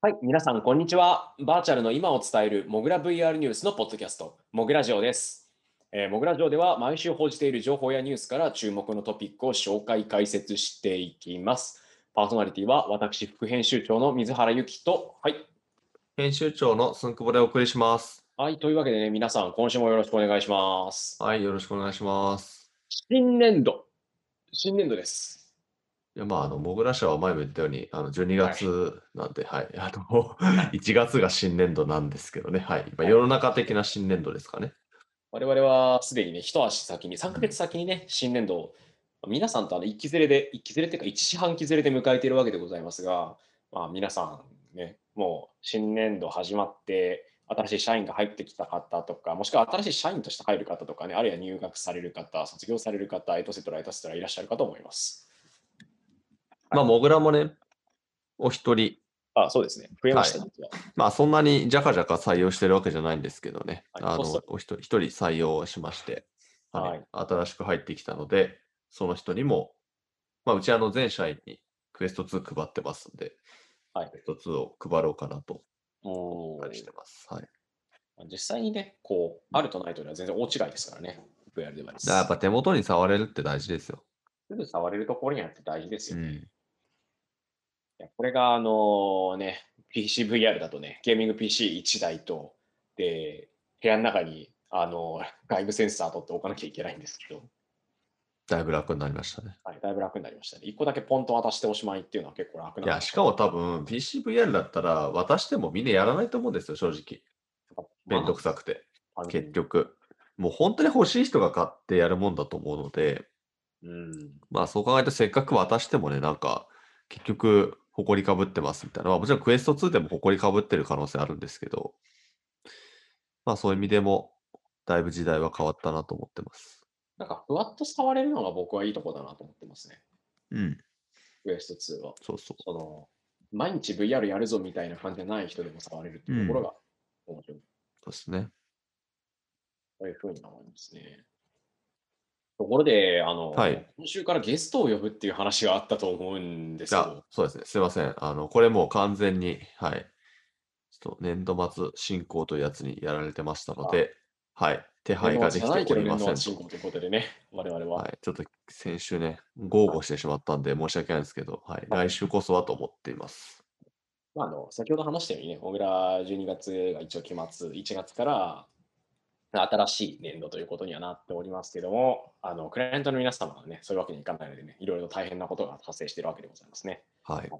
はい、皆さん、こんにちは。バーチャルの今を伝えるモグラ VR ニュースのポッドキャスト、モグラジオです。えーモグラジオでは毎週報じている情報やニュースから注目のトピックを紹介、解説していきます。パーソナリティは私、副編集長の水原由紀と、はい。編集長のすんくぼでお送りします。はい、というわけでね、皆さん、今週もよろしくお願いします。はい、よろしくお願いします。新年度、新年度です。いや、まあ、あの、モグラ社は前も言ったように、あの、12月なんで、はい、あの、1月が新年度なんですけどね、はい、まあ、世の中的な新年度ですかね。我々はすでにね、一足先に、3ヶ月先にね、新年度を、皆さんとあの一期ずれで、一期ずれっていうか、一四半期ずれで迎えているわけでございますが、まあ、皆さんね、もう新年度始まって、新しい社員が入ってきた方とか、もしくは新しい社員として入る方とかね、あるいは入学される方、卒業される方、エトセトラ、エトセトラいらっしゃるかと思います。まあ、モグラもね、お一人、あ、そうですね。増えました、は実は。まあ、そんなにじゃかじゃか採用してるわけじゃないんですけどね、あはいこっそり、のお一人、一人採用しまして、はいはい新しく入ってきたので、その人にも、まあ、うちあの全社員にクエスト2配ってますんで、はいクエスト2を配ろうかなと思ったりしてます。はい。実際にね、こう、あるとないとでは全然大違いですからね、VR デバイス。やっぱ手元に触れるって大事ですよ。すぐ触れるところにあって大事ですよ。いん。やこれがあのね、PCVR だとね、ゲーミング PC1 台と、で、部屋の中にあの外部センサー取っておかなきゃいけないんですけど、だいぶ楽になりましたね。はい、だいぶ楽になりましたね。1個だけポンと渡しておしまいっていうのは結構楽なんいや、しかも多分 PCVR だったら渡してもみんなやらないと思うんですよ、正直。めんどくさくて。まあ結。局。もう本当に欲しい人が買ってやるもんだと思うので、うん。まあそう考えるとせっかく渡してもね、なんか結局、埃かぶってますみたいな。まあもちろんクエスト2でも埃かぶってる可能性あるんですけど、まあそういう意味でも、だいぶ時代は変わったなと思ってます。なんか、ふわっと触れるのが僕はいいとこだなと思ってますね。うん、ウエスト2は。そうそう。その、毎日 VR やるぞみたいな感じじゃない人でも触れるっていうところが面白い。そうですね。そういうふうに思いますね。ところで、あの、はい今週からゲストを呼ぶっていう話があったと思うんですいやよ。、そうですね。すいません。あの、これもう完全に、はい。ちょっと年度末進行というやつにやられてましたので、はい。手配ができておりませんと。進行ということでね、我々は。はい。ちょっと先週ね、豪語してしまったんで申し訳ないんですけど、はい。はい来週こそはと思っています。まあ、あの先ほど話したようにね、小倉12月が一応期末、1月から新しい年度ということにはなっておりますけども、あのクライアントの皆様はね、そういうわけにいかないのでね、いろいろ大変なことが発生しているわけでございますね。はい。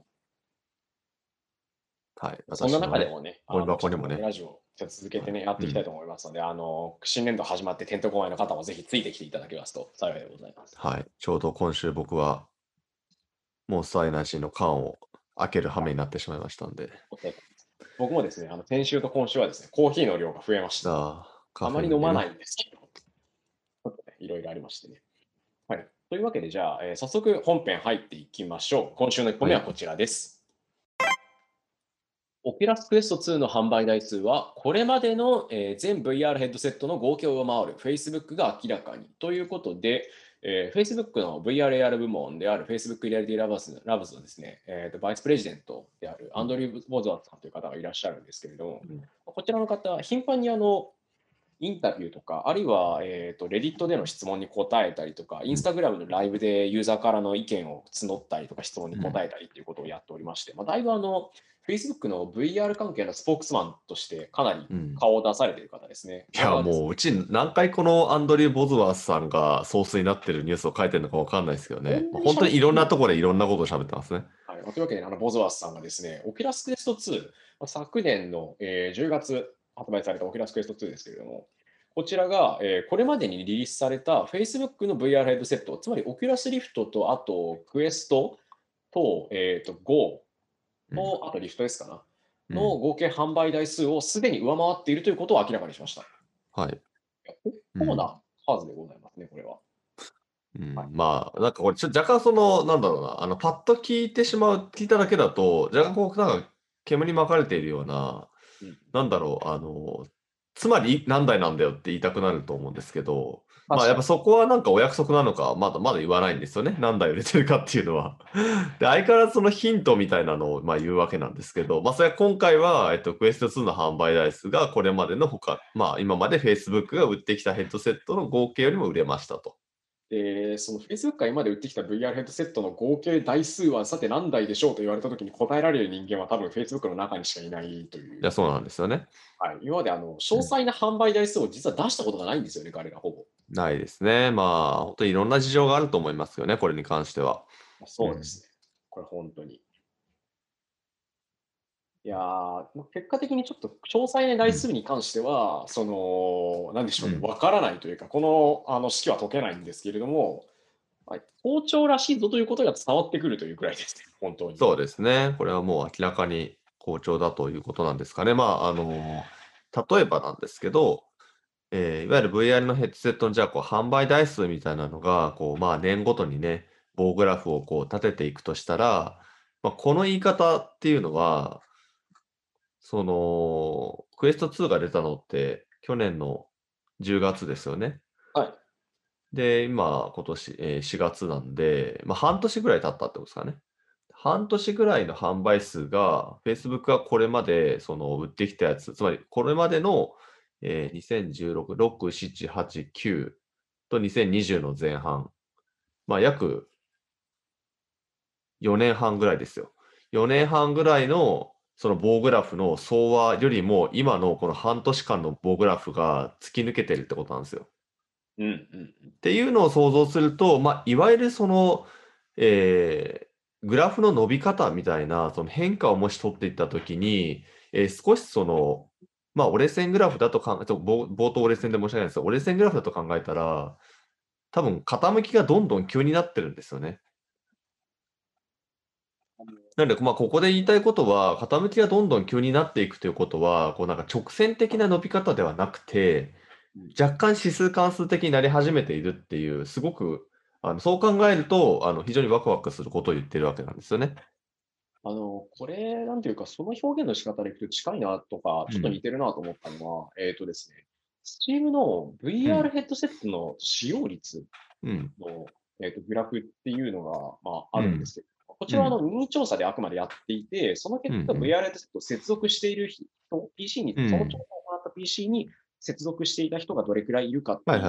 はい。そんな中でねもね、ゴミ箱にもねラジオ続けてね、やっていきたいと思いますので、あの新年度始まってテント公演の方もぜひついてきていただけますと幸いでございます。はい。ちょうど今週僕は、 Monster Energy の缶を開ける羽目になってしまいましたんで、僕もですね、あの先週と今週はですね、コーヒーの量が増えました。さあ、あまり飲まないい。んですけど、いろいろありましてね。はい。というわけで、じゃあ、えー早速本編入っていきましょう。今週の1本目はこちらです。 Oculus Quest 2の販売台数は、これまでの、えー全 VR ヘッドセットの合計を上回る Facebook が明らかに。ということで、えー Facebook の VRAR 部門である Facebook Reality Labs, Labs のですね、えーとバイスプレジデントであるアンドリュー・ボズワードさんという方がいらっしゃるんですけれども、うんこちらの方、頻繁にあのインタビューとか、あるいは、えー、とレディットでの質問に答えたりとか、インスタグラムのライブでユーザーからの意見を募ったりとか、質問に答えたりということをやっておりまして、まあ、だいぶあの Facebook の VR 関係のスポークスマンとしてかなりうん。顔を出されている方ですね。いや、もう、うち何回このアンドリュー・ボズワースさんがソースになってるニュースを書いてるのかわかんないですけどね。本当にいろんなところでいろんなことを喋ってますね。はい、というわけで、あのボズワースさんがですね、 Oculus Quest 2、まあ昨年の、えー10月発売された Oculus Quest 2ですけれども、こちらが、えーこれまでにリリースされた Facebook の VR ヘッドセット、つまり Oculus Rift と、あと Quest と、えー、と Go と、あと Rift ですかな、うんの合計販売台数をすでに上回っているということを明らかにしました。はい。結構な数でございますね、これは。うんはいまあ、なんかこれ、ちょ若干その、なんだろうな、あの、パッと聞いてしまう、聞いただけだと、若干こう、なんか煙に巻かれているような、うんなんだろう、あの、つまり何台なんだよって言いたくなると思うんですけど、まあやっぱそそこはなんかお約束なのか、まだまだ言わないんですよね。何台売れてるかっていうのは。で、相変わらずそのヒントみたいなのをまあ言うわけなんですけど、まあそれは今回は、えっと、クエスト2の販売台数がこれまでのほか、まあ今まで Facebook が売ってきたヘッドセットの合計よりも売れましたと。で、その Facebook が今まで売ってきた VR ヘッドセットの合計台数はさて何台でしょうと言われたときに答えられる人間は多分 Facebook の中にしかいないという。いや、そうなんですよね。はい、今まであの詳細な販売台数を実は出したことがないんですよね、彼らほぼ。ないですね。まあ、本当にいろんな事情があると思いますよね、これに関しては。そうですね。これ本当に。いや結果的にちょっと詳細な台数に関しては、その、なんでしょうね、うんわからないというか、このあの式は解けないんですけれども、はい好調らしいぞということが伝わってくるというくらいですね、本当に。そうですね。これはもう明らかに好調だということなんですかね。まあ、あの、例えばなんですけど、えーいわゆる VR のヘッドセットのじゃあこう販売台数みたいなのが、こうまあ年ごとにね、棒グラフをこう立てていくとしたら、まあ、この言い方っていうのは、その、クエスト2が出たのって去年の10月ですよね。はい。で、今、今年、えー4月なんで、まあ、半年ぐらい経ったってことですかね。半年ぐらいの販売数が、Facebook がこれまでその売ってきたやつ、つまりこれまでの、えー2016、6、7、8、9と2020の前半、まあ、約4年半ぐらいですよ。4年半ぐらいのその棒グラフの総和よりも、今のこの半年間の棒グラフが突き抜けてるってことなんですよ。うんうんうん。っていうのを想像すると、まあ、いわゆるその、えーグラフの伸び方みたいなその変化をもし取っていったときに、えー少しその、まあ、折れ線グラフだと考え、冒頭折れ線で申し訳ないんですけど、折れ線グラフだと考えたら、多分傾きがどんどん急になってるんですよね。なので、まあ、ここで言いたいことは、傾きがどんどん急になっていくということは、こうなんか直線的な伸び方ではなくてうん、若干指数関数的になり始めているっていう、すごく、あのそう考えると、あの非常にワクワクすることを言ってるわけなんですよね。あの、これ、なんていうか、その表現の仕方でいくと近いなとか、ちょっと似てるなと思ったのは、えっとですね、Steam の VR ヘッドセットの使用率うん。の、えっとグラフっていうのが、まあ、あるんですけど、こちらはあの任意調査であくまでやっていて、その結果、うんうん。VR ヘッドセットを接続している人、PC に、うん。その調査を行った PC に接続していた人がどれくらいいるかってはいい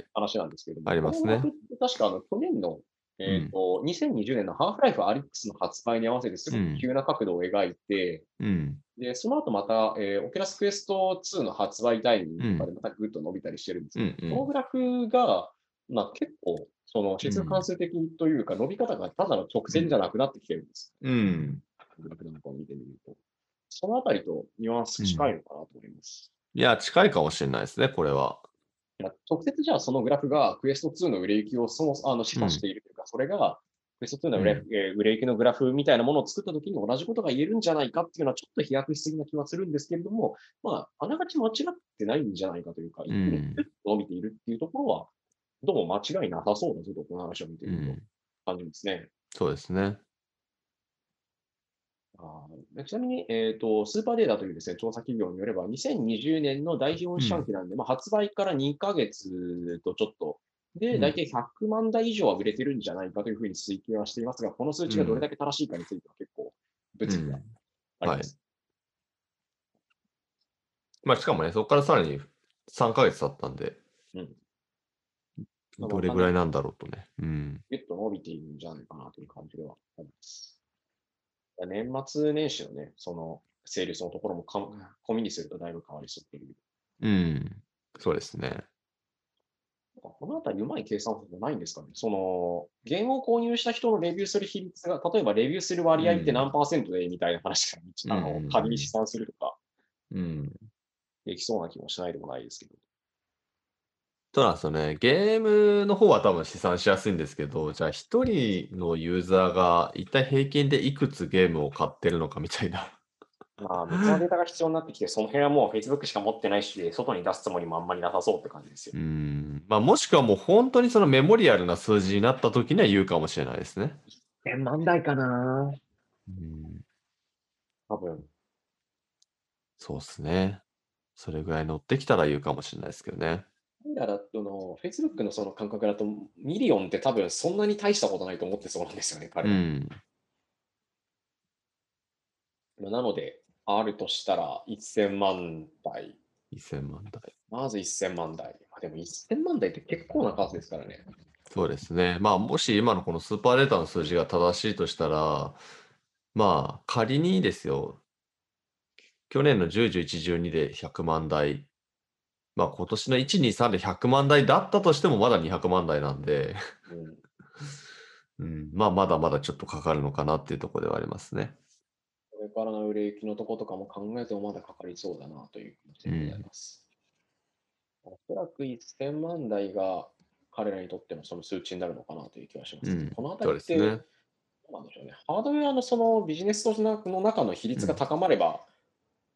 う。話なんですけれども、ありますね。確かあの去年の、えっと2020年のハーフライフアリックスの発売に合わせてすごく急な角度を描いて、うん。で、その後また、えー、 Oculus Quest 2の発売タイミングとかでまたぐっと伸びたりしてるんですけど、うんうん。このグラフが、まあ、結構、その指数関数的というか、伸び方がただの直線じゃなくなってきてるんです。うん。グラフなんかを見てみると。そのあたりとニュアンス近いのかなと思います。いや、近いかもしれないですね、これは。いや直接じゃあそのグラフがクエスト2の売れ行きをそもあの示唆しているというか、それがクエスト2の売れ,、えー売れ行きのグラフみたいなものを作ったときに同じことが言えるんじゃないかっていうのはちょっと飛躍しすぎな気はするんですけれども、まあ、あながち間違ってないんじゃないかというか、一気伸びているっていうところは、どうも間違いなさそうだぞと、この話を見ていると。うん。感じですね。そうですね。あーちなみに、えーと、スーパーデータというです、ね、調査企業によれば、2020年の第4四半期なんで、まあ、発売から2ヶ月とちょっと、で、うん。大体100万台以上は売れてるんじゃないかというふうに推計はしていますが、この数値がどれだけ正しいかについては結構、物議があります。まあ、しかもね、そこからさらに3ヶ月経ったんで、うんどれぐらいなんだろうとね。うん。ぎゅっと伸びているんじゃないかなという感じではあります。年末年始のね、その、セールスのところもか込みにするとだいぶ変わりそうといううん。そうですね。このあたりうまい計算法ないんですかねその、ゲームを購入した人のレビューする比率が、例えばレビューする割合って何パーセントでみたいな話から、あうんの、仮に試算するとか、うん。できそうな気もしないでもないですけど。そうなんですよね。ゲームの方は多分試算しやすいんですけど、じゃあ一人のユーザーが一体平均でいくつゲームを買ってるのかみたいな。まあ、別のデータが必要になってきて、その辺はもう Facebook しか持ってないし、外に出すつもりもあんまりなさそうって感じですよう。ん。まあもしくはもう本当にそのメモリアルな数字になった時には言うかもしれないですね。千万台かなうん。多分。そうですね。それぐらい乗ってきたら言うかもしれないですけどね。彼らだとの、Facebook のその感覚だと、 million って多分そんなに大したことないと思ってそうなんですよね、う彼ら。ん。まあなので、あるとしたら1000万台。1000万台。まず1000万台。まあ、でも1000万台って結構な数ですからね。そうですね。まあ、もし今のこのスーパーデータの数字が正しいとしたら、まあ、仮にですよ、去年の10、11、12で100万台、まあ今年の1、2、3で100万台だったとしてもまだ200万台なんで、うん、うん、まあまだまだちょっとかかるのかなっていうところではありますね。これからの売れ行きのとことかも考えてもまだかかりそうだなという感じでございます。おそらく1000万台が彼らにとってのその数値になるのかなという気がします。うんこのあたそうりって、ですね。なんでしょうね。ハードウェアのそのビジネスの中の比率が高まれば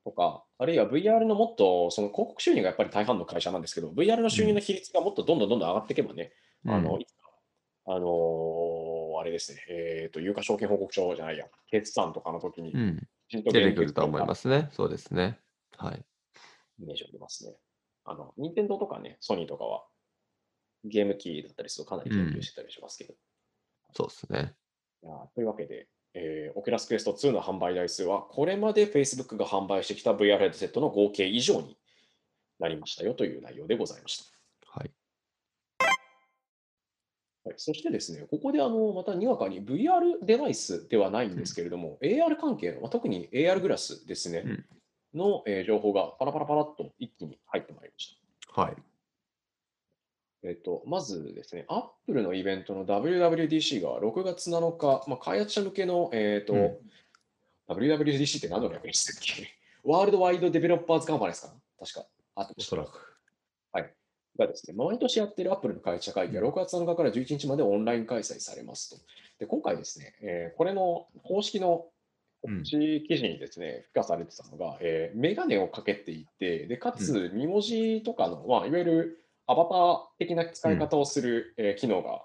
とか、あるいは VR のもっとその広告収入がやっぱり大半の会社なんですけど、VR の収入の比率がもっとどんどんどんどん上がっていけばね、あの、うんいつかあのーあれですね、えっ、と、有価証券報告書じゃないや、決算とかの時にう、ん、出てくるとは思いますね。そうですね。はい。イメージありますね。あの、任天堂とかね、ソニーとかは、ゲーム機だったりするとかなり研究してたりしますけど。そうですね。いやーというわけで、えー、 Oculus Quest 2の販売台数は、これまで Facebook が販売してきた VR ヘッドセットの合計以上になりましたよという内容でございました。はい。はい、そしてですね、ここであのまたにわかに VR デバイスではないんですけれども、AR 関係の、まあ特に AR グラスですね、うんの、えー情報がパラパラパラっと一気に入ってまいりました。はい。えっと、まずですね、アップルのイベントの WWDC が6月7日、まあ、開発者向けの、えっと、うん。WWDC って何の略でしたっけ？ワールドワイドデベロッパーズカンファレンスかな？確か。あおそらく。がですね、毎年やっているアップルの開発者会議が6月7日から11日までオンライン開催されますと。で、今回ですね、えーこれの公式の記事にですね、付加されてたのが、えーメガネをかけていて、で、かつ、2文字とかの、まあ、いわゆるアバター的な使い方をする、えー機能が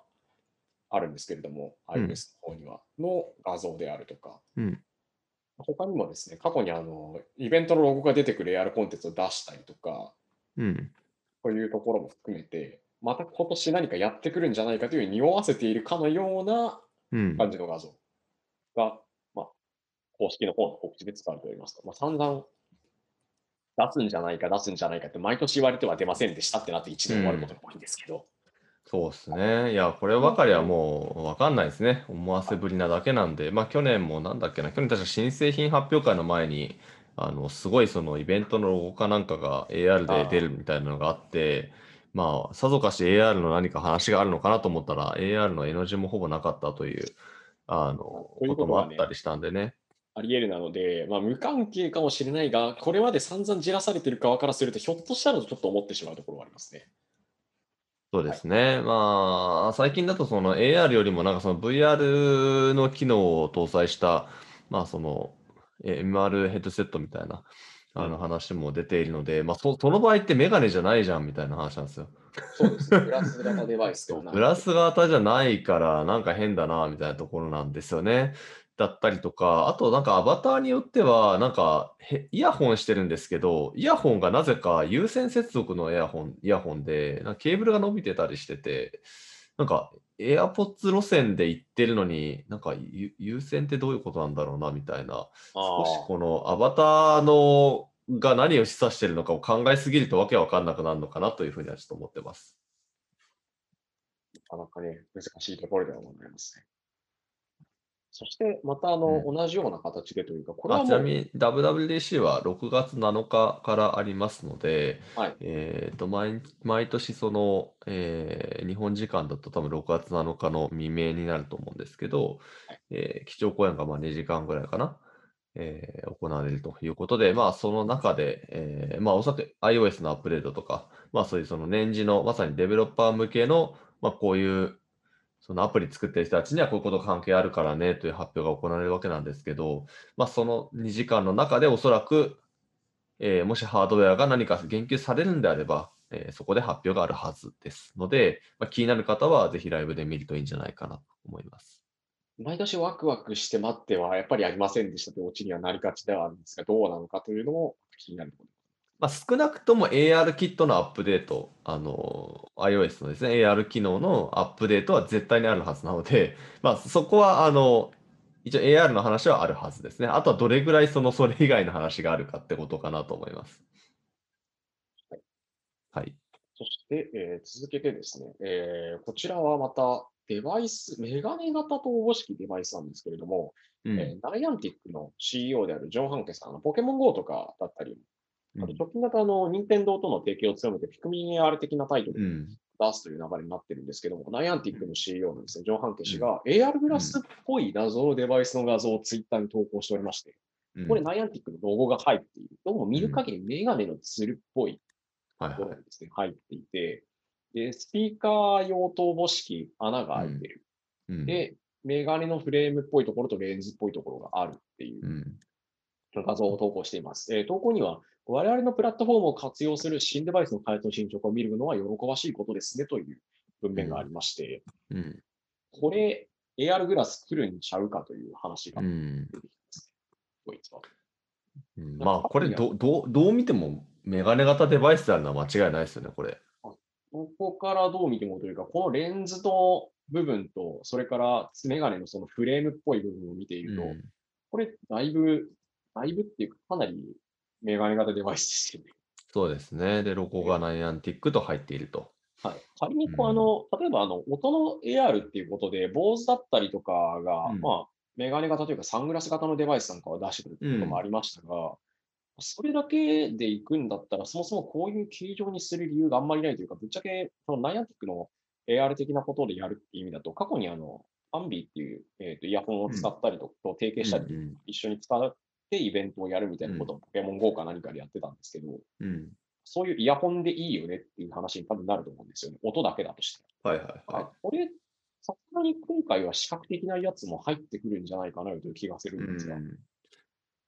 あるんですけれども、うん iOS の方には、の画像であるとか、うん。他にもですね、過去にあのイベントのロゴが出てくる AR コンテンツを出したりとか、うん。というところも含めて、また今年何かやってくるんじゃないかという匂わせているかのようなうん。感じの画像が、まあ、公式の方の告知で使われておりますと。まあ、散々出すんじゃないか、出すんじゃないかって毎年言われては出ませんでしたってなって1年終わることが多いんですけど、そうですね。いや、こればかりはもう分かんないですね。思わせぶりなだけなんで、まあ去年もなんだっけな、去年確か新製品発表会の前に、あの、すごいそのイベントのロゴかなんかが AR で出るみたいなのがあって、まあ、さぞかし AR の何か話があるのかなと思ったら、AR の絵の字もほぼなかったという、あの、こともあったりしたんでね。あり得るなので、まあ、無関係かもしれないが、これまで散々じらされてる側からすると、ひょっとしたらとちょっと思ってしまうところはありますね。そうですね。まあ、最近だとその AR よりもなんかその VR の機能を搭載した、まあそのえ MR ヘッドセットみたいなあうんの話も出ているので、まあそその場合ってメガネじゃないじゃんみたいな話なんですよ。そうですね。グラス型デバイスではない。グラス型じゃないからなんか変だなみたいなところなんですよね。だったりとか、あとなんかアバターによっては、なんかへイヤホンしてるんですけど、イヤホンがなぜか有線接続のイヤホンイヤホンで、なんかケーブルが伸びてたりしてて、なんか AirPods 路線で行ってるのに、なんか有有線ってどういうことなんだろうなみたいな、少しこのアバターのが何を示唆してるのかを考えすぎるとわけわかんなくなるのかなというふうにはちょっと思ってます。なかなかね、難しいところではございますね。そして、またあの、同じような形でというか、これはちなみに WWDC は6月7日からありますので、はい。えー、と毎毎年その、えー日本時間だと多分6月7日の未明になると思うんですけど、はい。えー基調講演がまあ2時間ぐらいかな、えー行われるということで、まあ、その中で、えーまあ、おそらく iOS のアップデートとか、まあ、そういうその年次のまさにデベロッパー向けの、まあ、こういうそのアプリ作ってる人たちにはこういうこと関係あるからねという発表が行われるわけなんですけど、まあ、その2時間の中でおそらく、えーもしハードウェアが何か言及されるんであれば、えーそこで発表があるはずですので、まあ、気になる方はぜひライブで見るといいんじゃないかなと思います。毎年ワクワクして待ってはやっぱりありませんでしたというオチにはなりがちではあるんですが、どうなのかというのも気になるところまあ、少なくとも AR キットのアップデート、あの、iOS のですね、AR 機能のアップデートは絶対にあるはずなので、まあ、そこは、あの、一応 AR の話はあるはずですね。あとはどれぐらいその、それ以外の話があるかってことかなと思います。はい。そして、えー、続けてですね、えー、こちらはまたデバイス、メガネ型とおぼしきデバイスなんですけれども、うん、えー、ナイアンティックの CEO であるジョン・ハンケさんのポケモン GO とかだったり、あと直近型の任天堂との提携を強めて、ピクミン AR 的なタイトルを出すという流れになってるんですけども、うん、ナイアンティックの CEO のですね、ジョン・ハンケ氏が AR グラスっぽい謎のデバイスの画像をツイッターに投稿しておりまして、これナイアンティックのロゴが入っている。どうも見る限りメガネのツルっぽいところがですね、入っていて、で、スピーカー用と母式穴が開いてる。で、メガネのフレームっぽいところとレンズっぽいところがあるっていう画像を投稿しています。えー、投稿には、我々のプラットフォームを活用する新デバイスの開発の進捗を見るのは喜ばしいことですねという文面がありまして、うん、これ、AR グラス来るんちゃうかという話が出てきます、こいつは。うん、まあ、これどど、どう見てもメガネ型デバイスであるのは間違いないですよね、これ。ここからどう見てもというか、このレンズと部分と、それからメガネのそのフレームっぽい部分を見ていると、うん、これ、だいぶ、だいぶっていうか、かなりメガネ型デバイスですよね。そうですね。で、ロゴがナイアンティックと入っていると。はい。仮にこう、あの、例えば、あの、音の AR っていうことで、坊主だったりとかが、うん、まあ、メガネ型というかサングラス型のデバイスなんかを出してくることもありましたが、それだけで行くんだったら、そもそもこういう形状にする理由があんまりないというか、ぶっちゃけ、そのナイアンティックの AR 的なことでやるっていう意味だと、過去にあの、アンビーっていう、えーと、イヤホンを使ったりと、と提携したり、一緒に使ってイベントをやるみたいなことをポケモン GO か何かでやってたんですけど、うん、そういうイヤホンでいいよねっていう話に多分なると思うんですよね。音だけだとして。はいはいはい。これ、さすがに今回は視覚的なやつも入ってくるんじゃないかなという気がするんですが。うん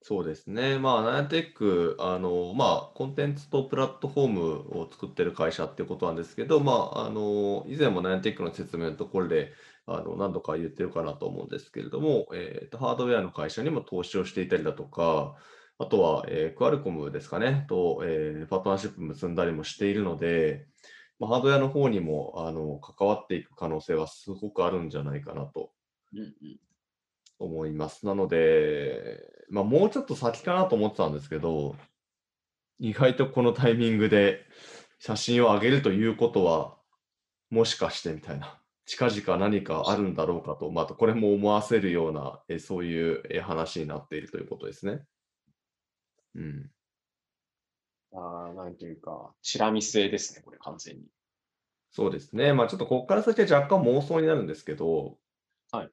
そうですね。まあ、ナイアンテック、あの、まあ、コンテンツとプラットフォームを作ってる会社っていうことなんですけど、まあ、あの、以前もナイアンテックの説明のところで、あの、何度か言ってるかなと思うんですけれども、えっと、ハードウェアの会社にも投資をしていたりだとか、あとは、えークアルコムですかね、と、えーパートナーシップ結んだりもしているので、まあ、ハードウェアの方にも、あの、関わっていく可能性はすごくあるんじゃないかなと。思います。なので、まあ、もうちょっと先かなと思ってたんですけど、意外とこのタイミングで写真を上げるということは、もしかしてみたいな、近々何かあるんだろうかと、またこれも思わせるような、えそういうえ話になっているということですね。うん。ああ、なんていうか、チラ見据えですね、これ完全に。そうですね。まあちょっとここから先は若干妄想になるんですけど、はい。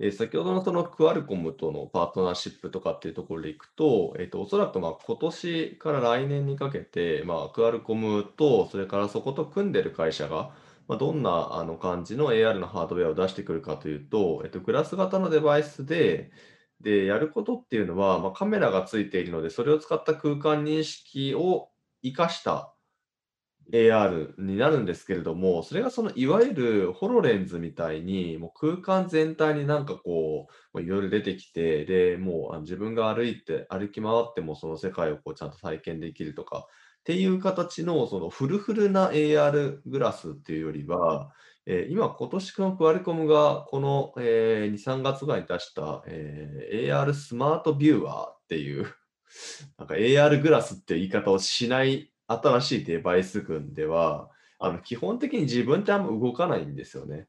えー、先ほどのそのクアルコムとのパートナーシップとかっていうところでいくと、えっ、ー、と、おそらくまあ今年から来年にかけて、まあ、クアルコムと、それからそこと組んでる会社が、まあ、どんなあの感じの AR のハードウェアを出してくるかというと、えっ、と、グラス型のデバイスで、で、やることっていうのは、まあ、カメラがついているので、それを使った空間認識を活かした AR になるんですけれども、それがそのいわゆるホロレンズみたいに、もう空間全体になんかこう、いろいろ出てきて、で、もうあの自分が歩いて、歩き回ってもその世界をこうちゃんと体験できるとか、っていう形のそのフルフルな AR グラスっていうよりは、えー、今、今年のクアリコムがこの、えー、2、3月ぐらいに出した、えー、AR スマートビューアーっていう、なんか AR グラスっていう言い方をしない新しいデバイス群では、あの基本的に自分ってあんま動かないんですよね。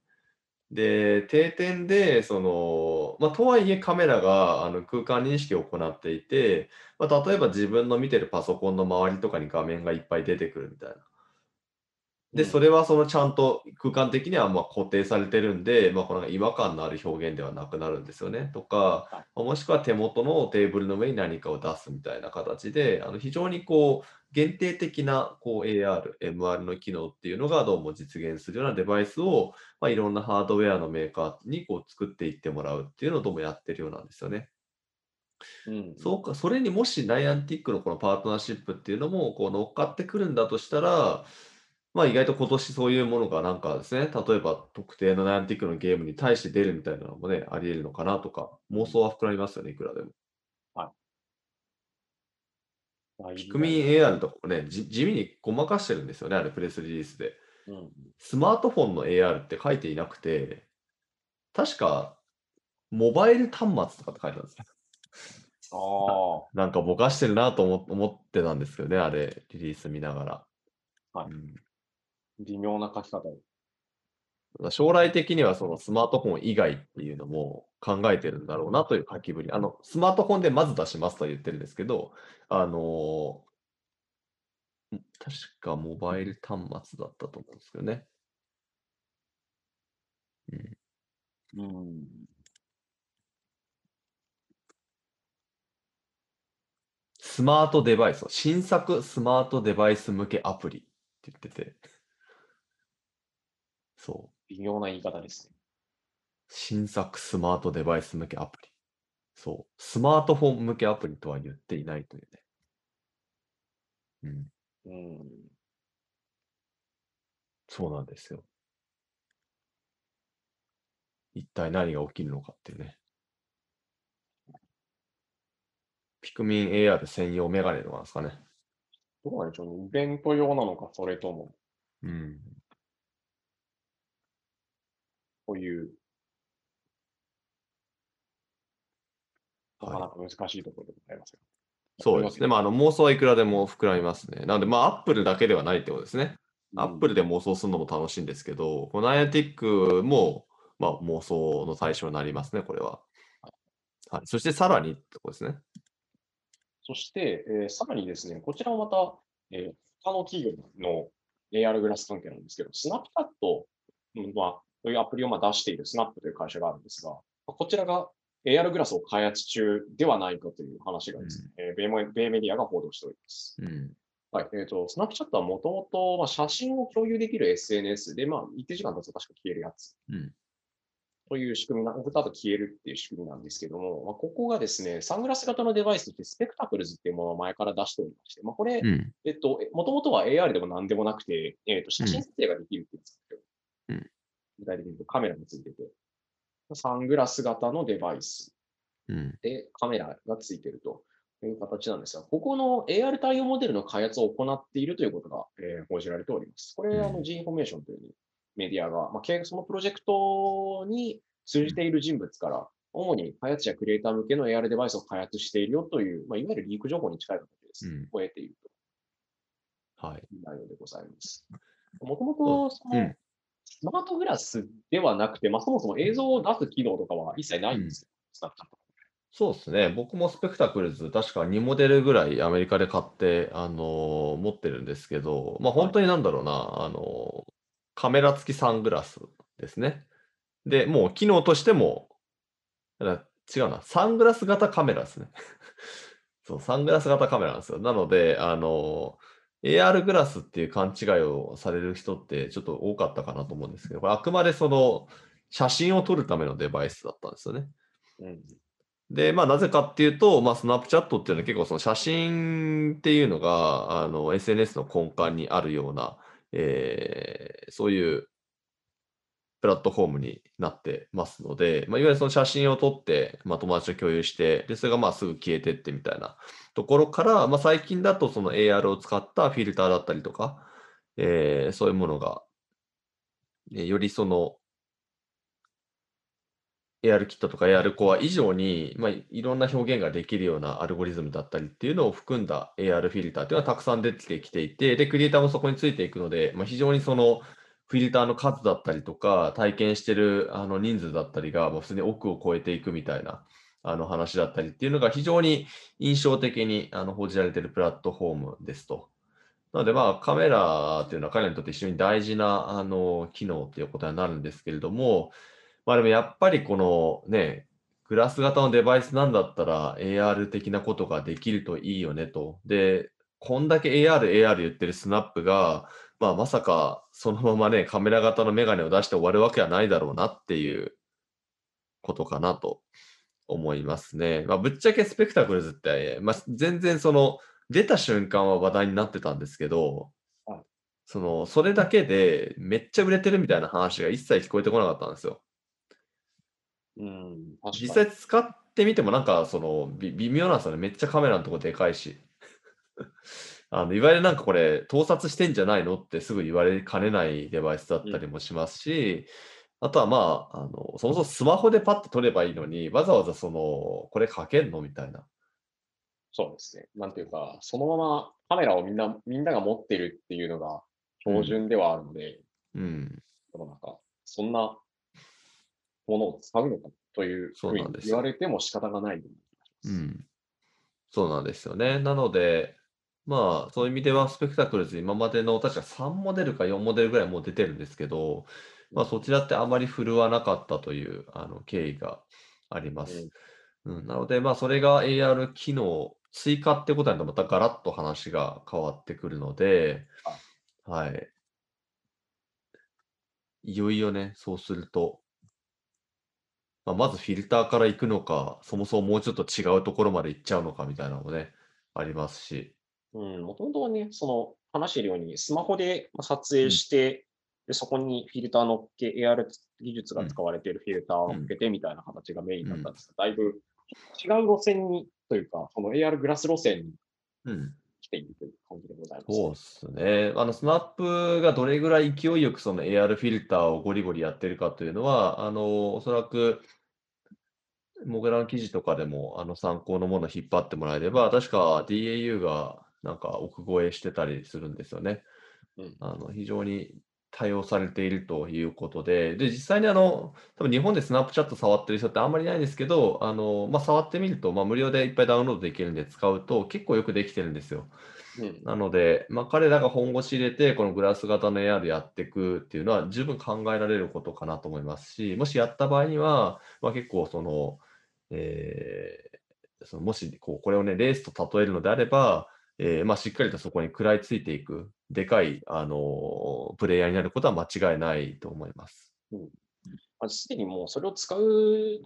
で、定点で、その、まあ、とはいえカメラがあの空間認識を行っていて、まあ、例えば自分の見てるパソコンの周りとかに画面がいっぱい出てくるみたいな。で、それはそのちゃんと空間的にはま固定されてるんで、まあ、この違和感のある表現ではなくなるんですよね。とか、もしくは手元のテーブルの上に何かを出すみたいな形で、あの非常にこう限定的なこう AR、MR の機能っていうのがどうも実現するようなデバイスを、まあ、いろんなハードウェアのメーカーにこう作っていってもらうっていうのをどうもやってるようなんですよね。うん、そうか、それにもしナイアンティックのこのパートナーシップっていうのもこう乗っかってくるんだとしたら、まあ意外と今年そういうものがなんかですね、例えば特定のナイアンティックのゲームに対して出るみたいなのもね、あり得るのかなとか、妄想は膨らみますよね、いくらでも。ピクミン AR とかもね、じ地味にごまかしてるんですよね、あれ、プレスリリースで。うん。スマートフォンの AR って書いていなくて、確か、モバイル端末とかって書いてあるんですよ。ああ。なんかぼかしてるなと思思ってたんですけどね、あれ、リリース見ながら。はいうん微妙な書き方将来的にはそのスマートフォン以外っていうのも考えてるんだろうなという書きぶり。あの、スマートフォンでまず出しますと言ってるんですけど、あのー確かモバイル端末だったと思うんですけどね。うん、うん。スマートデバイス、新作スマートデバイス向けアプリって言ってて、そう。微妙な言い方ですね。新作スマートデバイス向けアプリ。そう。スマートフォン向けアプリとは言っていないというね。うん。うん。そうなんですよ。一体何が起きるのかっていうね。ピクミン AR 専用メガネとかなんですかね。どうなんでしょうね。イベント用なのか、それとも、うん。こういう、なかは。ないか難しいところでございますよ。そうですね。まあ、あの妄想はいくらでも膨らみますね。なので、まあ、アップルだけではないってことですね。アップルで妄想するのも楽しいんですけど、このナイアティックも、まあ、妄想の対象になりますね、これは。はい。そしてさらにってことですね。そして、えーさらにですね、こちらもまた、えー他の企業の AR グラス関係なんですけど、スナップチャット、うんまあ、というアプリをまあ出しているスナップという会社があるんですが、こちらが AR グラスを開発中ではないかという話がですね、えー米メ米メディアが報道しております。うん。はい。えっ、と、スナップチャットはもともと、まあ、写真を共有できる SNS で、まあ、一定時間経つと確か消えるやつうん。という仕組みな、送った後消えるっていう仕組みなんですけども、まあ、ここがですね、サングラス型のデバイスとしてスペクタクルズっていうものを前から出しておりまして、まあ、これ、うん。えっと、もともとは AR でも何でもなくて、えっと、写真撮影ができるっていうんですけど、うん具体的に言うとカメラがついてて、サングラス型のデバイス。うん。でカメラがついていると。いう形なんですが、ここの AR 対応モデルの開発を行っているということが、えー報じられております。これ、うん。あの G インフォメーションというメディアが、まあ、経そのプロジェクトに通じている人物から、主に開発者、クリエイター向けの AR デバイスを開発しているよという、まあ、いわゆるリーク情報に近い形です、うん。を得ているはい。という内容でございます。もともと、その、うんスマートグラスではなくて、まあ、そもそも映像を出す機能とかは一切ないんですよ。スナップチャットそうですね。僕もスペクタクルズ、確か2モデルぐらいアメリカで買って、あのー持ってるんですけど、まあ本当になんだろうな、あのーカメラ付きサングラスですね。で、もう機能としても、違うな、サングラス型カメラですね。そう、サングラス型カメラなんですよ。なので、あのー AR グラスっていう勘違いをされる人ってちょっと多かったかなと思うんですけど、あくまでその写真を撮るためのデバイスだったんですよね。うん。で、まあ、なぜかっていうと、まあ、スナップチャットっていうのは結構その写真っていうのが、あの、SNS の根幹にあるような、えーそういうプラットフォームになってますので、まあ、いわゆるその写真を撮って、まあ、友達と共有して、で、それがまあすぐ消えてってみたいなところから、まあ、最近だとその AR を使ったフィルターだったりとか、えーそういうものが、えーよりその AR キットとか AR コア以上に、まあ、いろんな表現ができるようなアルゴリズムだったりっていうのを含んだ AR フィルターっていうのはたくさん出てきていて、で、クリエイターもそこについていくので、まあ、非常にそのフィルターの数だったりとか、体験してるあの人数だったりが、もう普通に億を超えていくみたいなあの話だったりっていうのが非常に印象的にあの報じられているプラットフォームですと。なので、まあ、カメラっていうのは彼らにとって非常に大事なあの機能っていうことになるんですけれども、まあでもやっぱりこのね、グラス型のデバイスなんだったら AR 的なことができるといいよねと。で、こんだけ AR、AR 言ってるスナップが、まあまさかそのままね、カメラ型のメガネを出して終わるわけはないだろうなっていうことかなと思いますね。まあぶっちゃけスペクタクルズって、まあ全然その出た瞬間は話題になってたんですけどはい、その、それだけでめっちゃ売れてるみたいな話が一切聞こえてこなかったんですよ。うん。実際使ってみてもなんかそのび微妙なんですよね。めっちゃカメラのとこでかいし。あのいわゆるなんかこれ、盗撮してんじゃないのってすぐ言われかねないデバイスだったりもしますし、あとはまあ、あのそもそもスマホでパッと撮ればいいのに、わざわざその、これかけんのみたいな。そうですね。なんていうか、そのままカメラをみんな、みんなが持ってるっていうのが標準ではあるので、うん。世の中、そんなものを使うのかというふうにそうなんですよ言われても仕方がない。うん。そうなんですよね。なので、まあ、そういう意味では、スペクタクルズ、今までの確か3モデルか4モデルぐらいもう出てるんですけど、まあ、そちらってあまり振るわなかったというあの経緯があります。うん、なので、まあ、それが AR 機能追加ってことになると、またガラッと話が変わってくるので、はい。いよいよね、そうすると、まあ、まずフィルターから行くのか、そもそももうちょっと違うところまで行っちゃうのかみたいなのもね、ありますし。うん、もともとはね、その話しているように、スマホでまあ撮影して、でそこにフィルター乗っけ、AR 技術が使われているフィルターを乗っけてみたいな形がメインだったんですが、だいぶ違う路線に、というか、その AR グラス路線にうん。来ているという感じでございます。そうですね。あの、スナップがどれぐらい勢いよくその AR フィルターをゴリゴリやってるかというのは、あの、おそらく、モグラの記事とかでもあの参考のものを引っ張ってもらえれば、確か DAU がなんか奥越えしてたりするんですよね。うんあの非常に対応されているということで、で、実際にあの、多分日本でスナップチャット触ってる人ってあんまりいないんですけど、あの、まあ、触ってみると、まあ、無料でいっぱいダウンロードできるんで使うと結構よくできてるんですよ。うんなので、まあ、彼らが本腰入れて、このグラス型の AR やっていくっていうのは十分考えられることかなと思いますし、もしやった場合には、まあ、結構その、えーそのもしこうこれをね、レースと例えるのであれば、えーまあ、しっかりとそこに食らいついていく、でかい、あのープレイヤーになることは間違いないと思います。まあすでにもうそれを使う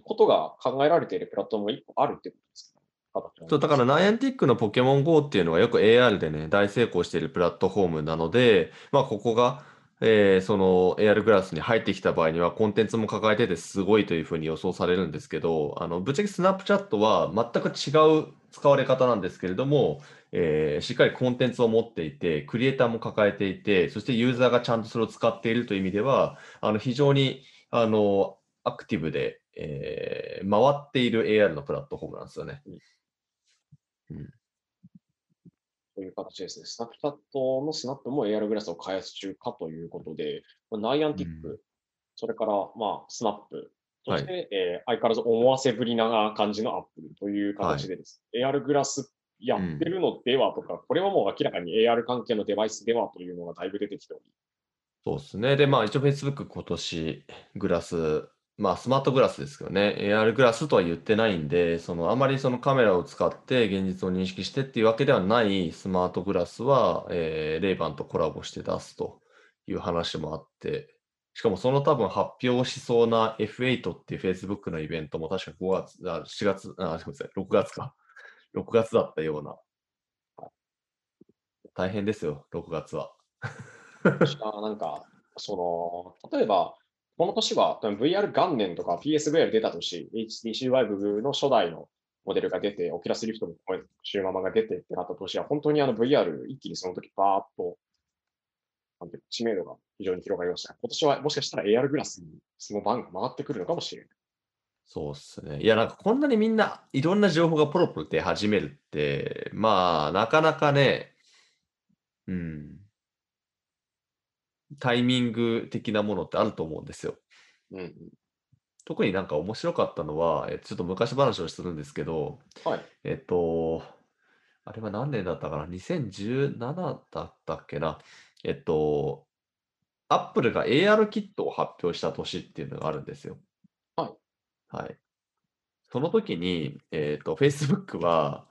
ことが考えられているプラットフォームが一個あるってことですか？ね。形そうだから、ナイアンティックのポケモン GO っていうのはよく AR でね、大成功しているプラットフォームなので、まあ、ここが、えーその AR グラスに入ってきた場合には、コンテンツも抱えててすごいというふうに予想されるんですけど、あのぶっちゃけスナップチャットは全く違う使われ方なんですけれども、えーしっかりコンテンツを持っていて、クリエイターも抱えていて、そしてユーザーがちゃんとそれを使っているという意味では、あの非常にあのアクティブで、えー回っている AR のプラットフォームなんですよね。という形ですね。スナップチャットのスナップも AR グラスを開発中かということで、ナイアンティック、うん。それから、まあ、スナップ、そはい。して、えー相変わらず思わせぶりな感じのアップルという形でです、AR グラスやってるのではとか、これはもう明らかに AR 関係のデバイスではというのがだいぶ出てきており、そうですね。で、まあ一応 Facebook 今年グラス、まあスマートグラスですけどね、AR グラスとは言ってないんで、そのあまりそのカメラを使って現実を認識してっていうわけではないスマートグラスは、えーレイバンとコラボして出すという話もあって、しかもその多分発表しそうな F8 っていう Facebook のイベントも確か5月、あ4月、あ、すみません、6月か。6月だったような。大変ですよ、6月は。私はなんか、その、例えば、この年は VR 元年とか PSVR 出た年、HTC Vive の初代のモデルが出て、オキラスリフトのシューママが出てってなった年は、本当にあの VR 一気にその時バーッと、なんて知名度が非常に広がりました。今年はもしかしたら AR グラスにその番が回ってくるのかもしれない。そうっすね。いや、なんかこんなにみんないろんな情報がポロポロ出始めるって、まあ、なかなかね、うん、タイミング的なものってあると思うんですよ。うんうん。特になんか面白かったのは、えちょっと昔話をするんですけど、はい。えっと、あれは何年だったかな ?2017 だったっけな？えっと、アップルが AR キットを発表した年っていうのがあるんですよ。はい。はい。その時に、えっと、Facebook は、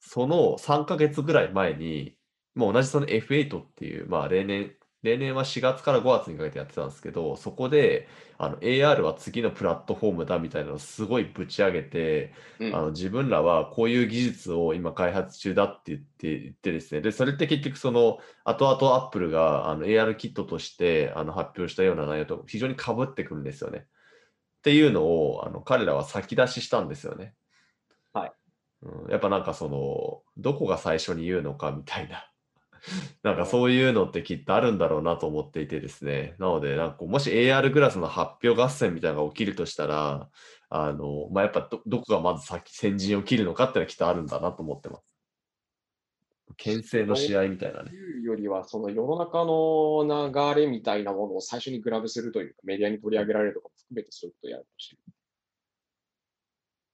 その3ヶ月ぐらい前に、もう同じその F8 っていう、まあ例年、例年は4月から5月にかけてやってたんですけど、そこであの AR は次のプラットフォームだみたいなのをすごいぶち上げて、うんあの自分らはこういう技術を今開発中だって言って言ってですね、で、それって結局その後々アップルがあの AR キットとしてあの発表したような内容と非常に被ってくるんですよね。っていうのをあの彼らは先出ししたんですよね。はい。うん、やっぱなんかその、どこが最初に言うのかみたいな。なんかそういうのってきっとあるんだろうなと思っていてですね。なので、なんかもし AR グラスの発表合戦みたいなのが起きるとしたら、あの、まあ、やっぱどどこがまず先、先陣を切るのかっていうのはきっとあるんだなと思ってます。牽制の試合みたいなね。いうよりは、その世の中の流れみたいなものを最初にグラブするというか、メディアに取り上げられるとかも含めてそういうことをやるとしてる。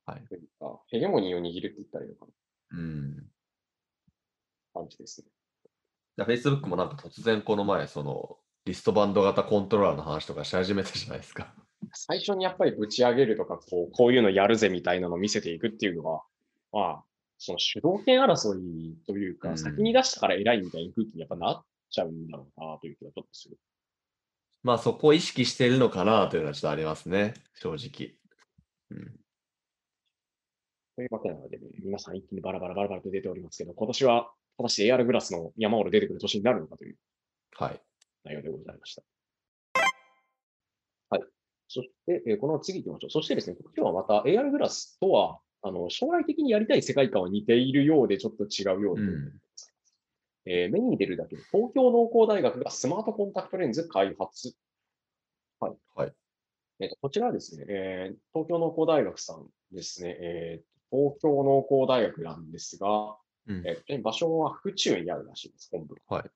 はい。というか、ヘゲモニーを握るって言ったらいいのかなうん。感じですね。じゃあ Facebook もなんか突然この前、その、リストバンド型コントローラーの話とかし始めたじゃないですか。最初にやっぱりぶち上げるとか、こうこういうのやるぜみたいなのを見せていくっていうのは、まあ、その主導権争いというか、うん先に出したから偉いみたいな空気にやっぱなっちゃうんだろうなという気がちょっとする。まあそこを意識してるのかなというのはちょっとありますね、正直。うん。というわけなので、ね、皆さん一気にバラバラバラバラと出ておりますけど、今年は果たして AR グラスの山ほど出てくる年になるのかというはい。内容でございました。はい。そして、えーこの次行きましょう。そしてですね、今日はまた AR グラスとは、あの、将来的にやりたい世界観は似ているようで、ちょっと違うようで、うんえー目に出るだけで、東京農工大学がスマートコンタクトレンズ開発。はい。はいえーとこちらはですね、えー東京農工大学さんですね、えー東京農工大学なんですが、うんえー場所は府中にあるらしいです、本部。はい。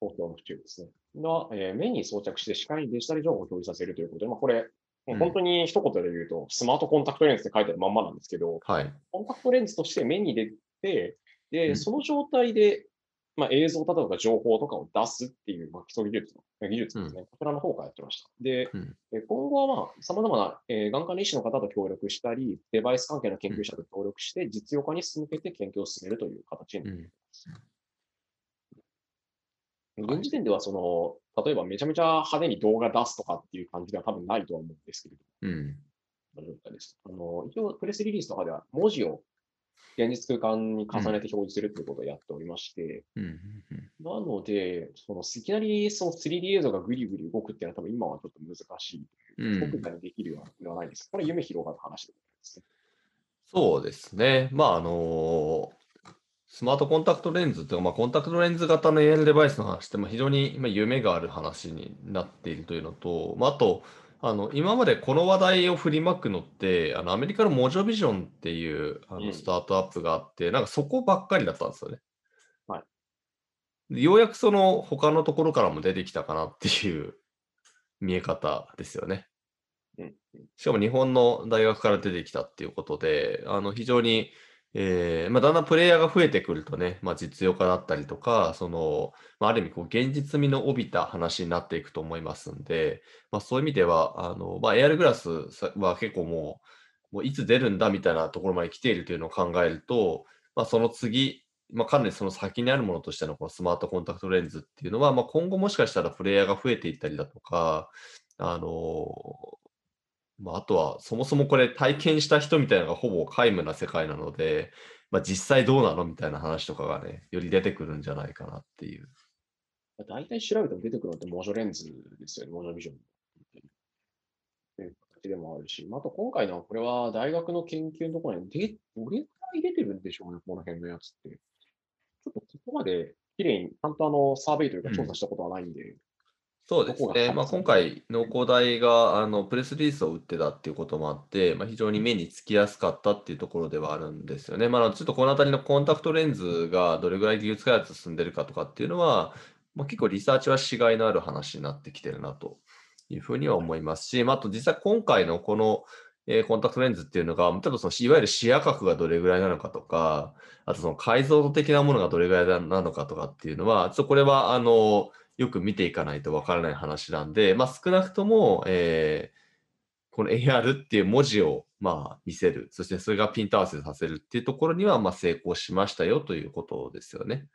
東京の府中ですね。が、えー目に装着して視界にデジタル情報を表示させるということで、まあ、これ、もううん本当に一言で言うと、スマートコンタクトレンズって書いてあるまんまなんですけど、はい。コンタクトレンズとして目に出て、で、うんその状態で、まあ、映像だとか情報とかを出すっていう、まあ、基礎技術の技術ですね。こちらの方からやってました。で、うんえ今後はまあ、様々な、えー眼科の医師の方と協力したり、デバイス関係の研究者と協力して、実用化に進めて研究を進めるという形になっています。現時点では、その、例えばめちゃめちゃ派手に動画出すとかっていう感じでは多分ないとは思うんですけれども、うん。の状態です。あの、一応、プレスリリースとかでは文字を現実空間に重ねて表示するっていうことをやっておりまして、うん。うんなので、そのいきなりその 3D 映像がグリグリ動くっていうのは多分今はちょっと難しい。うん即座にできるようなではないです。これ夢広がる話ですね。そうですね。まあ、あのスマートコンタクトレンズというか、まあ、コンタクトレンズ型の AR デバイスの話って、まあ、非常にまあ夢がある話になっているというのと、まあ、あと、あの今までこの話題を振りまくのって、あのアメリカのモジョビジョンっていうあうんのスタートアップがあって、なんかそこばっかりだったんですよね。はいでようやくその他のところからも出てきたかなっていう 見え方ですよね。うんしかも日本の大学から出てきたっていうことで、あの非常に、えーまあ、だんだんプレイヤーが増えてくるとね、まあ、実用化だったりとか、そのまあ、ある意味こう現実味の帯びた話になっていくと思いますんで、まあ、そういう意味では、あのまあ、AR グラスは結構もう、もういつ出るんだみたいなところまで来ているというのを考えると、まあ、その次、まあ、かなりその先にあるものとしてのこのスマートコンタクトレンズっていうのは、まあ、今後もしかしたらプレイヤーが増えていったりだとか、あのまあ、あとはそもそもこれ体験した人みたいなのがほぼ皆無な世界なので、まあ、実際どうなのみたいな話とかがね、より出てくるんじゃないかなっていう。大体調べても出てくるのってモジョレンズですよね、モジョビジョン。という形でもあるし、まああと今回のこれは大学の研究のところにでどれくらい出てるんでしょうね、この辺のやつって。ちょっとここまで綺麗に、ちゃんとあのサーベイというか調査したことはないんで、そうですね。まあ、今回、農工大があのプレスリリースを打ってたっていうこともあって、まあ、非常に目につきやすかったっていうところではあるんですよね。まあ、ちょっとこのあたりのコンタクトレンズがどれぐらい技術開発進んでるかとかっていうのは、まあ、結構リサーチはしがいのある話になってきてるなというふうには思いますし、まあ、あと実際今回のこの、えーコンタクトレンズっていうのが、例えばそのいわゆる視野角がどれぐらいなのかとか、あとその解像度的なものがどれぐらいなのかとかっていうのは、ちょっとこれはあのよく見ていかないとわからない話なんで、まあ、少なくとも、えーこの AR っていう文字をまあ見せる、そしてそれがピント合わせさせるっていうところにはまあ成功しましたよということですよね。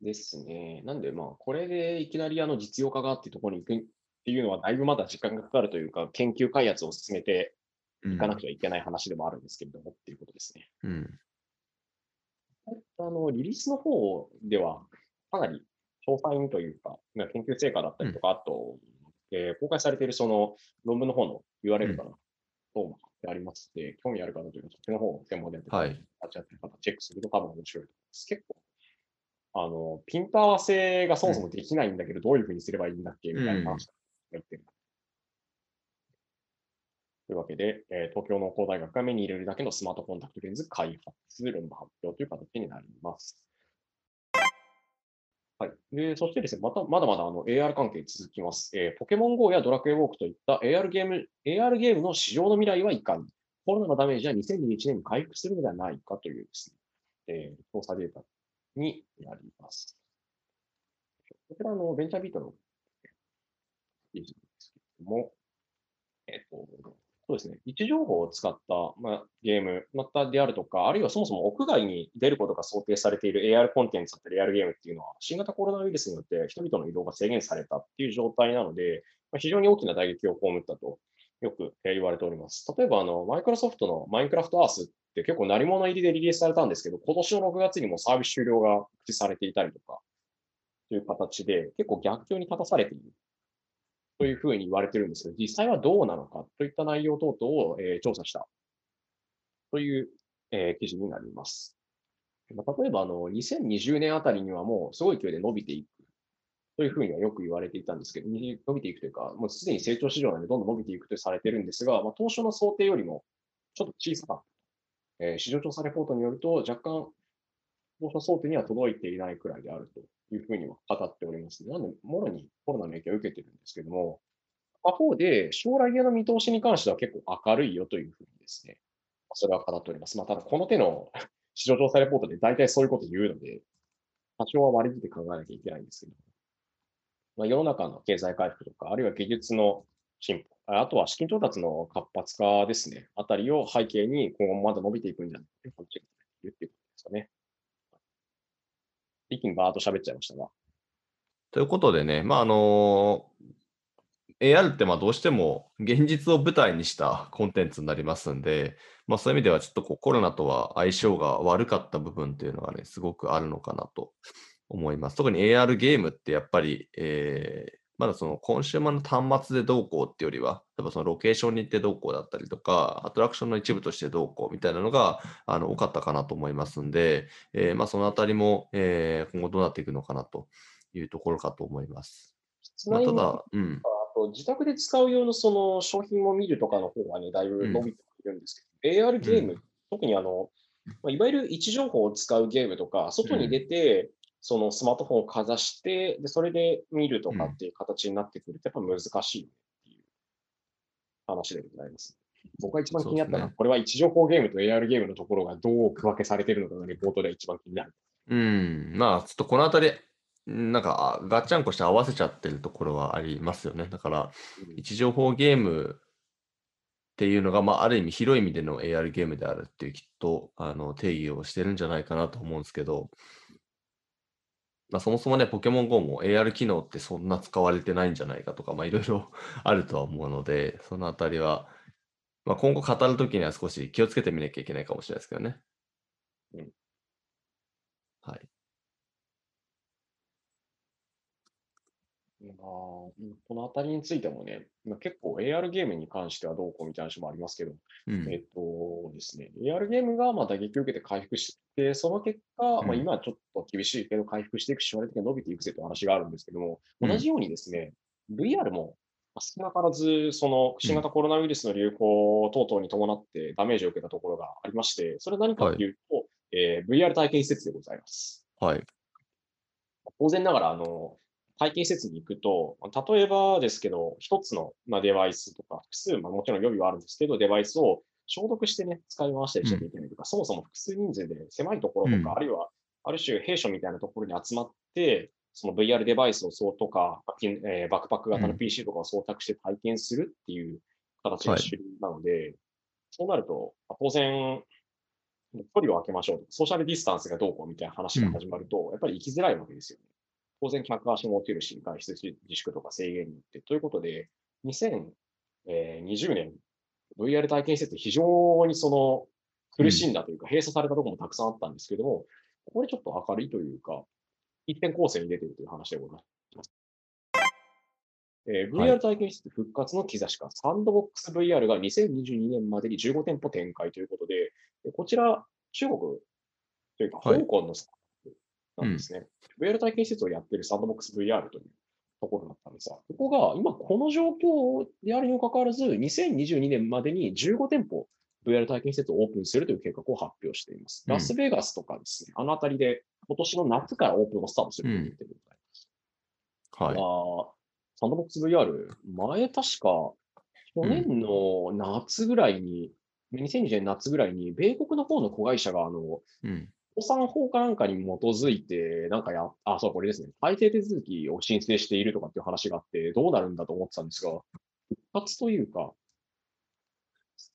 ですね。なんで、まあ、これでいきなりあの実用化がっていうところに行くっていうのは、だいぶまだ時間がかかるというか、研究開発を進めてうんいかなくてはいけない話でもあるんですけれども、っていうことですね。うんあの、リリースの方では、かなり詳細にというか、まあ研究成果だったりとか、あと、えー公開されているその論文の方の URL かな、とってありますので、興味ある方というのは、そっちの方を専門でやってるはい。立ち会ってる方、チェックすると多分面白いと思います。結構、あの、ピント合わせがそもそもできないんだけど、どういうふうにすればいいんだっけみたいな話が言ってる。というわけで、えー東京農工大学が目に入れるだけのスマートコンタクトレンズ開発、論文発表という形になります。はい。で、そしてですね、また、まだまだあの AR 関係続きます。えーポケモン GO やドラクエウォークといった AR ゲーム、AR ゲームの市場の未来はいかに、コロナのダメージは2021年に回復するのではないかというですね、えー調査データになります。こちらのベンチャービートの記事ですけれども、えっ、と、そうですね、位置情報を使った、まあ、ゲーム、またであるとか、あるいはそもそも屋外に出ることが想定されている AR コンテンツだったり AR ゲームっていうのは、新型コロナウイルスによって人々の移動が制限されたっていう状態なので、まあ、非常に大きな打撃を被ったとよく言われております。例えば、あの、マイクロソフトのマインクラフトアースって結構鳴り物入りでリリースされたんですけど、今年の6月にもサービス終了が告知されていたりとか、という形で結構逆境に立たされているというふうに言われてるんですけど、実際はどうなのかといった内容等々を、えー調査したという、えー記事になります。まあ例えば、あの、2020年あたりにはもうすごい勢いで伸びていくというふうにはよく言われていたんですけど、伸びていくというか、もうすでに成長市場なのでどんどん伸びていくとされてるんですが、まあ、当初の想定よりもちょっと小さかった。え市場調査レポートによると、若干、当初想定には届いていないくらいであるというふうには語っております。なので、もろにコロナの影響を受けてるんですけども、他方で、将来への見通しに関しては結構明るいよというふうにですね、それは語っております。まあ、ただ、この手の市場調査レポートで大体そういうこと言うので、多少は割り切って考えなきゃいけないんですけど、まあ、世の中の経済回復とか、あるいは技術の進歩、あとは資金調達の活発化ですね、あたりを背景に今後もまだ伸びていくんじゃないかという話が言っているんですかね。一気にバーッと喋っちゃいましたが。ということでね、まああの AR ってまあどうしても現実を舞台にしたコンテンツになりますんで、まあ、そういう意味ではちょっとこうコロナとは相性が悪かった部分っていうのがね、すごくあるのかなと思います。特に AR ゲームってやっぱり、えーまだそのコンシューマーの端末でどうこうっていうよりは、例えばそのロケーションに行ってどうこうだったりとか、アトラクションの一部としてどうこうみたいなのがあの多かったかなと思いますんで、えーまあ、そのあたりも、えー今後どうなっていくのかなというところかと思います。まあ、ただ、うん。あと自宅で使う用のその商品を見るとかの方はね、だいぶ伸びているんですけど、AR ゲーム、うん特にあの、まあ、いわゆる位置情報を使うゲームとか、外に出て、そのスマートフォンをかざして、で、それで見るとかっていう形になってくると、やっぱ難しいっていう話でございます。僕が一番気になったのは、ねこれは位置情報ゲームと AR ゲームのところがどう区分けされているのかがレポートで一番気になる。うん、まあ、ちょっとこのあたり、んなんか、あガッチャンコして合わせちゃってるところはありますよね。だから、位置情報ゲームっていうのが、まあ、ある意味広い意味での AR ゲームであるっていうきっとあの定義をしてるんじゃないかなと思うんですけど、まあ、そもそもね、ポケモン GO も AR 機能ってそんな使われてないんじゃないかとか、まあ、いろいろ あるとは思うので、そのあたりは、まあ、今後語るときには少し気をつけてみなきゃいけないかもしれないですけどね。うんはい。まあ、このあたりについてもね、まあ結構 AR ゲームに関してはどうこうみたいな話もありますけど、うん。えっとですね、AR ゲームがまあ打撃を受けて回復して、その結果、まあ、うん今はちょっと厳しいけど回復していくし、将来的に伸びていくぜという話があるんですけども、うん。同じようにですね、VR もまあ少なからず、その新型コロナウイルスの流行等々に伴ってダメージを受けたところがありまして、それは何かというと、えー VR 体験施設でございます。はい。当然ながら、あの、体験施設に行くと、例えばですけど、一つの、まあ、デバイスとか、複数、まあ、もちろん予備はあるんですけど、デバイスを消毒してね、使い回したりしなきゃいけないとか、そもそも複数人数で狭いところとか、うん。あるいは、ある種兵所みたいなところに集まって、その VR デバイスをそうとか、バックパック型のうん。PC とかを装着して体験するっていう形がはい。主流なので、そうなると、まあ当然、距離を空けましょうとか、ソーシャルディスタンスがどうこうみたいな話が始まると、やっぱり行きづらいわけですよね。当然、客足も落ちるし、外出自粛とか制限によって。ということで、2020年、VR 体験施設、非常にその苦しんだというか、閉鎖されたところもたくさんあったんですけども、これちょっと明るいというか、一点構成に出ているという話でございます。えーはい VR 体験施設復活の兆しか、サンドボックス VR が2022年までに15店舗展開ということで、でこちら、中国というか、はい香港のなんですね。VR 体験施設をやっているサンドボックス VR というところだったんですが、ここが今この状況であるにもかかわらず、2022年までに15店舗 VR 体験施設をオープンするという計画を発表しています。うんラスベガスとかですね、あの辺りで今年の夏からオープンをスタートするということでございます。はい。あーサンドボックス VR、前確か、去年の夏ぐらいに、2020年夏ぐらいに、米国の方の子会社が、あの、うん。予算法かなんかに基づいて、なんかや、あ、そう、これですね。改定手続きを申請しているとかっていう話があって、どうなるんだと思ってたんですが、復活というか、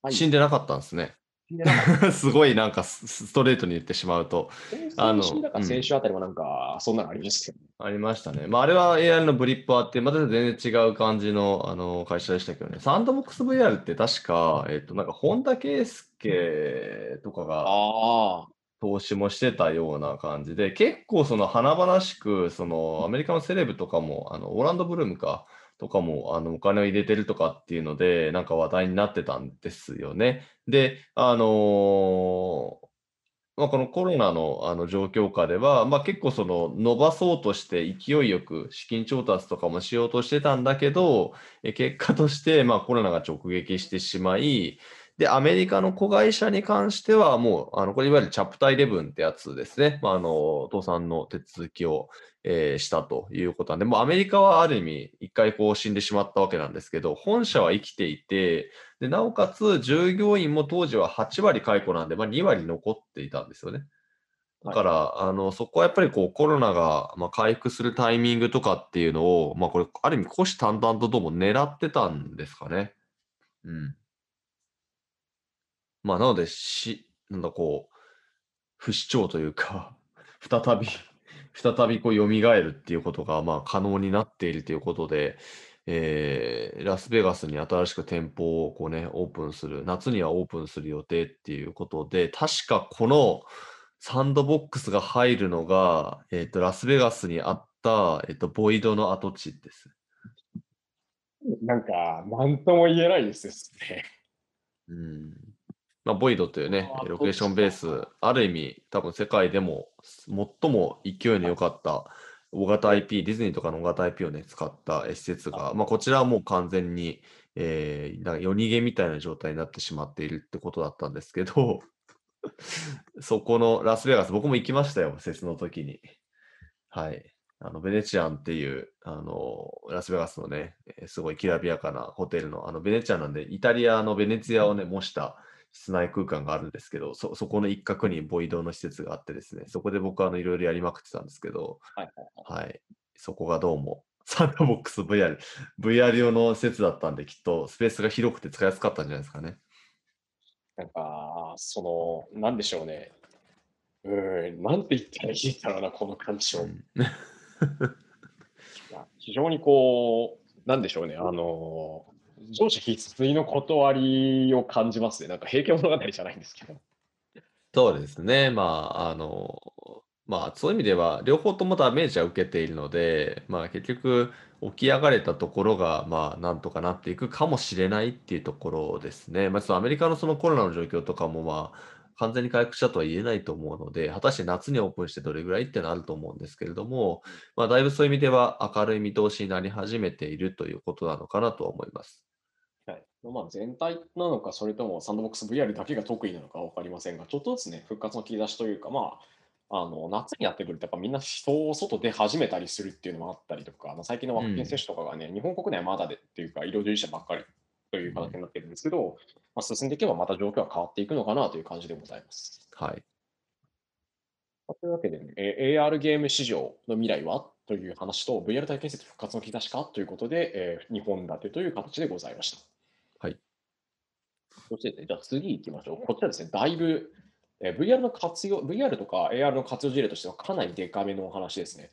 はい死んでなかったんですね。すごいなんかスストレートに言ってしまうと。た。あの先週だから先週あたりもなんか、そんなのありましたよね。ありましたね。まあ、あれは AI のブリッパーって、また全然違う感じのあの会社でしたけどね。サンドボックス VR って確か、えっと、なんか本田圭佑とかがああ、投資もしてたような感じで、結構その華々しく、そのアメリカのセレブとかも、あのオーランド・ブルームか、とかもあのお金を入れてるとかっていうので、なんか話題になってたんですよね。で、あのーまあ、このコロナのあの状況下では、まあ、結構その伸ばそうとして勢いよく資金調達とかもしようとしてたんだけど、え結果としてまあコロナが直撃してしまい、で、アメリカの子会社に関しては、もう、あの、これいわゆるチャプター11ってやつですね。まあ、あの、倒産の手続きを、えーしたということなんで、もうアメリカはある意味、一回こう死んでしまったわけなんですけど、本社は生きていて、で、なおかつ従業員も当時は8割解雇なんで、まあ、2割残っていたんですよね。だから、あの、そこはやっぱりこうコロナが、まあ、回復するタイミングとかっていうのを、まあこれ、ある意味、虎視眈々とどうも狙ってたんですかね。うん。まあ、なので、し、なんだこう、不死鳥というか、再び、再びこう蘇るっていうことが、まあ、可能になっているということで、えーラスベガスに新しく店舗をこうね、オープンする、夏にはオープンする予定っていうことで、確かこのサンドボックスが入るのが、えっ、と、ラスベガスにあった、えっ、と、ボイドの跡地です。なんか、なんとも言えないですね。うん。まあ、ボイドというねロケーションベース、ある意味、多分世界でも最も勢いの良かった大型 IP、ディズニーとかの大型 IP をね、使った施設が、まあ、こちらはもう完全に、えー、なんか夜逃げみたいな状態になってしまっているってことだったんですけど、そこのラスベガス、僕も行きましたよ、フェスの時に。はい。あの、ベネチアンっていう、あの、ラスベガスのね、えーすごいきらびやかなホテルの、あの、ベネチアンなんで、イタリアのベネツィアをね、模した室内空間があるんですけど、そ、そこの一角にボイドの施設があってですね、そこで僕はあの、いろいろやりまくってたんですけど、はいはいはいはい。そこがどうも、サンドボックス VR、VR 用の施設だったんで、きっとスペースが広くて使いやすかったんじゃないですかね。なんか、その、なんでしょうね。うーん、なんて言ったらいいんだろうな、この感情。いうん や非常にこう、なんでしょうね、あの、上司必須の断りを感じますね。なんか、平家物語じゃないんですけど。そうですね。まあ、あの、まあ、そういう意味では、両方ともダメージは受けているので、まあ、結局、起き上がれたところが、まあ、なんとかなっていくかもしれないっていうところですね。まあ、そのアメリカのそのコロナの状況とかも、まあ、完全に回復したとは言えないと思うので、果たして夏にオープンしてどれぐらいっていうのはあると思うんですけれども、まあ、だいぶそういう意味では明るい見通しになり始めているということなのかなとは思います。はいまあ、全体なのか、それともサンドボックス VR だけが得意なのか分かりませんが、ちょっとずつね、復活の切り出しというか、まあ、あの夏にやってくると、やっぱみんな人を外で始めたりするっていうのもあったりとか、まあ、最近のワクチン接種とかがね、日本国内はまだでっていうか、医療従事者ばっかりという形になってるんですけど、まあ、進んでいけばまた状況は変わっていくのかなという感じでございます。はい。まあというわけで、ね、え AR ゲーム市場の未来はという話と、VR 体験施設復活の兆しかということで、え2本立てという形でございました。はい。そしてね、じゃあ次行きましょう。こちらですね、だいぶ、えー VR の活用、VR とか AR の活用事例としてはかなりデカめのお話ですね。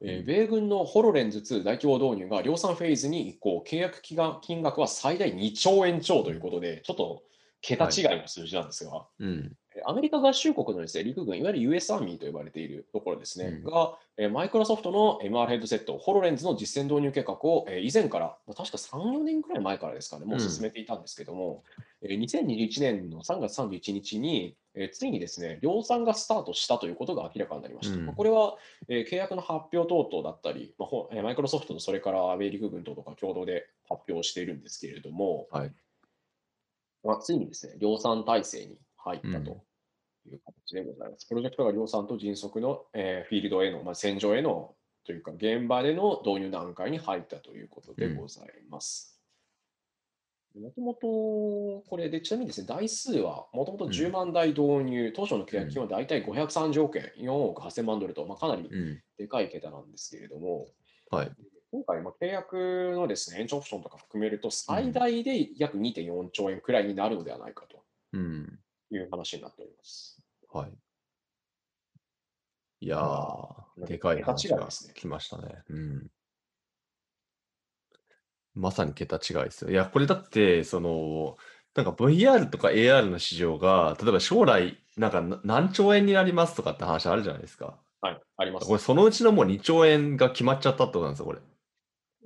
えー米軍のホロレンズ2大規模導入が量産フェーズに移行、契約金額は最大2兆円超ということで、ちょっと桁違いの数字なんですが、うん。アメリカ合衆国のですね、陸軍、いわゆる US アーミーと呼ばれているところですね、うんが、えーマイクロソフトの MR ヘッドセット、ホロレンズの実践導入計画を、えー以前から、まあ確か3、4年くらい前からですかね、もう進めていたんですけども、えー2021年の3月31日に、えーついにですね、量産がスタートしたということが明らかになりました。うんまあこれは、えー契約の発表等々だったり、まマイクロソフトとそれから米陸軍等とか共同で発表しているんですけれども、はい。まあ、ついにですね、量産体制に入ったという形でございます。プロジェクトが量産と迅速の、えーフィールドへの、まあ、戦場へのというか、現場での導入段階に入ったということでございます。もともと、これで、ちなみにですね、台数はもともと10万台導入、当初の契約金は大体530億円、4億8000万ドルと、まあ、かなりうん。でかい桁なんですけれども、はい。今回、まあ契約のですね、延長オプションとか含めると、最大で約2.4兆円くらいになるのではないかとうん。いう話になっております。はい。いやまー、でかい桁話が来ましたね。うん。まさに桁違いですよ。いや、これだって、その、なんか VR とか AR の市場が、例えば将来、なんかな何兆円になりますとかって話あるじゃないですか。はい、ありますこ。れ、そのうちのもう2兆円が決まっちゃったってことなんですよ、これ。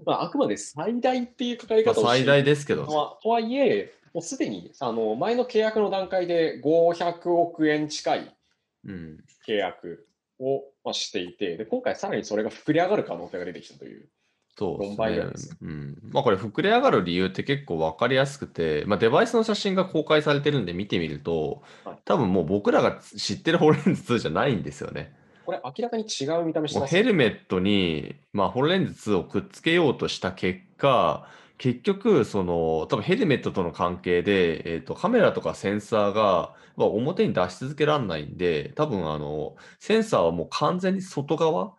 まあ、あくまで最大っていうかかりまあ方をして最大ですけどと。はとはいえ、もうすでにあの前の契約の段階で500億円近いうん。契約をまあしていてで、今回さらにそれが膨れ上がる可能性が出てきたという。そうです4倍ぐらいねです。うん。まあこれ膨れ上がる理由って結構わかりやすくて、まあデバイスの写真が公開されてるんで見てみるとはい、多分もう僕らが知ってるホロレンズ2じゃないんですよね。これ明らかに違う見た目してます。ヘルメットに、まあ、ホロレンズ2をくっつけようとした結果、結局、その、多分ヘルメットとの関係で、えっと、カメラとかセンサーが、まあ、表に出し続けられないんで、多分、あの、センサーはもう完全に外側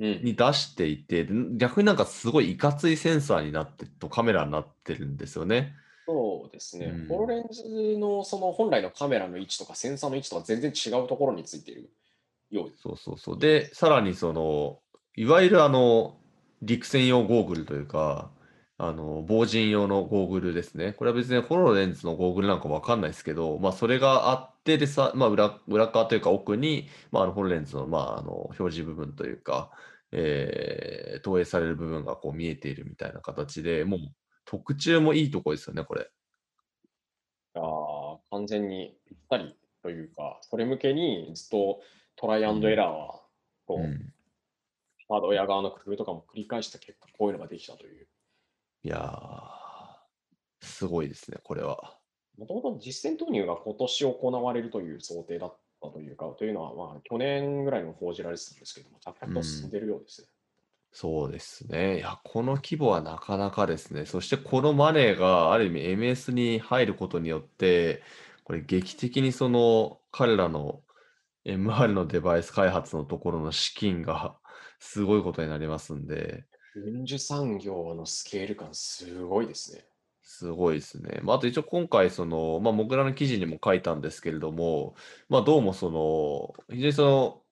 うん、に出していて、で逆になんかすごいいかついセンサーになってとカメラになってるんですよね。そうですね、うんホロレンズのその本来のカメラの位置とかセンサーの位置とは全然違うところについているようです。そうそうそう。で、さらにその、いわゆるあの、陸戦用ゴーグルというか、あの、防塵用のゴーグルですね。これは別にホロレンズのゴーグルなんかわかんないですけど、まあそれがあってでさ、まあ裏、裏側というか奥に、まああのホロレンズの、まああの、表示部分というか、えー投影される部分がこう見えているみたいな形で、もう特注もいいとこですよね、これ。あー完全にぴったりというか、それ向けにずっとトライアンドエラーは、こう、うん。ハードウェア側の工夫とかも繰り返した結果、こういうのができたという。いやー、すごいですね、これは。もともと実践投入が今年行われるという想定だったというか、というのは、まあ、去年ぐらいにも報じられてたんですけども、着々と進んでいるようですね。そうですね。いや、この規模はなかなかですね。そしてこのマネーがある意味 MS に入ることによって、これ劇的にその彼らの MR のデバイス開発のところの資金が すごいことになりますんで、軍需産業のスケール感、すごいですね。すごいですね。まあ、あと一応今回、その、まあ、僕らの記事にも書いたんですけれども、まあ、どうもその、非常にその、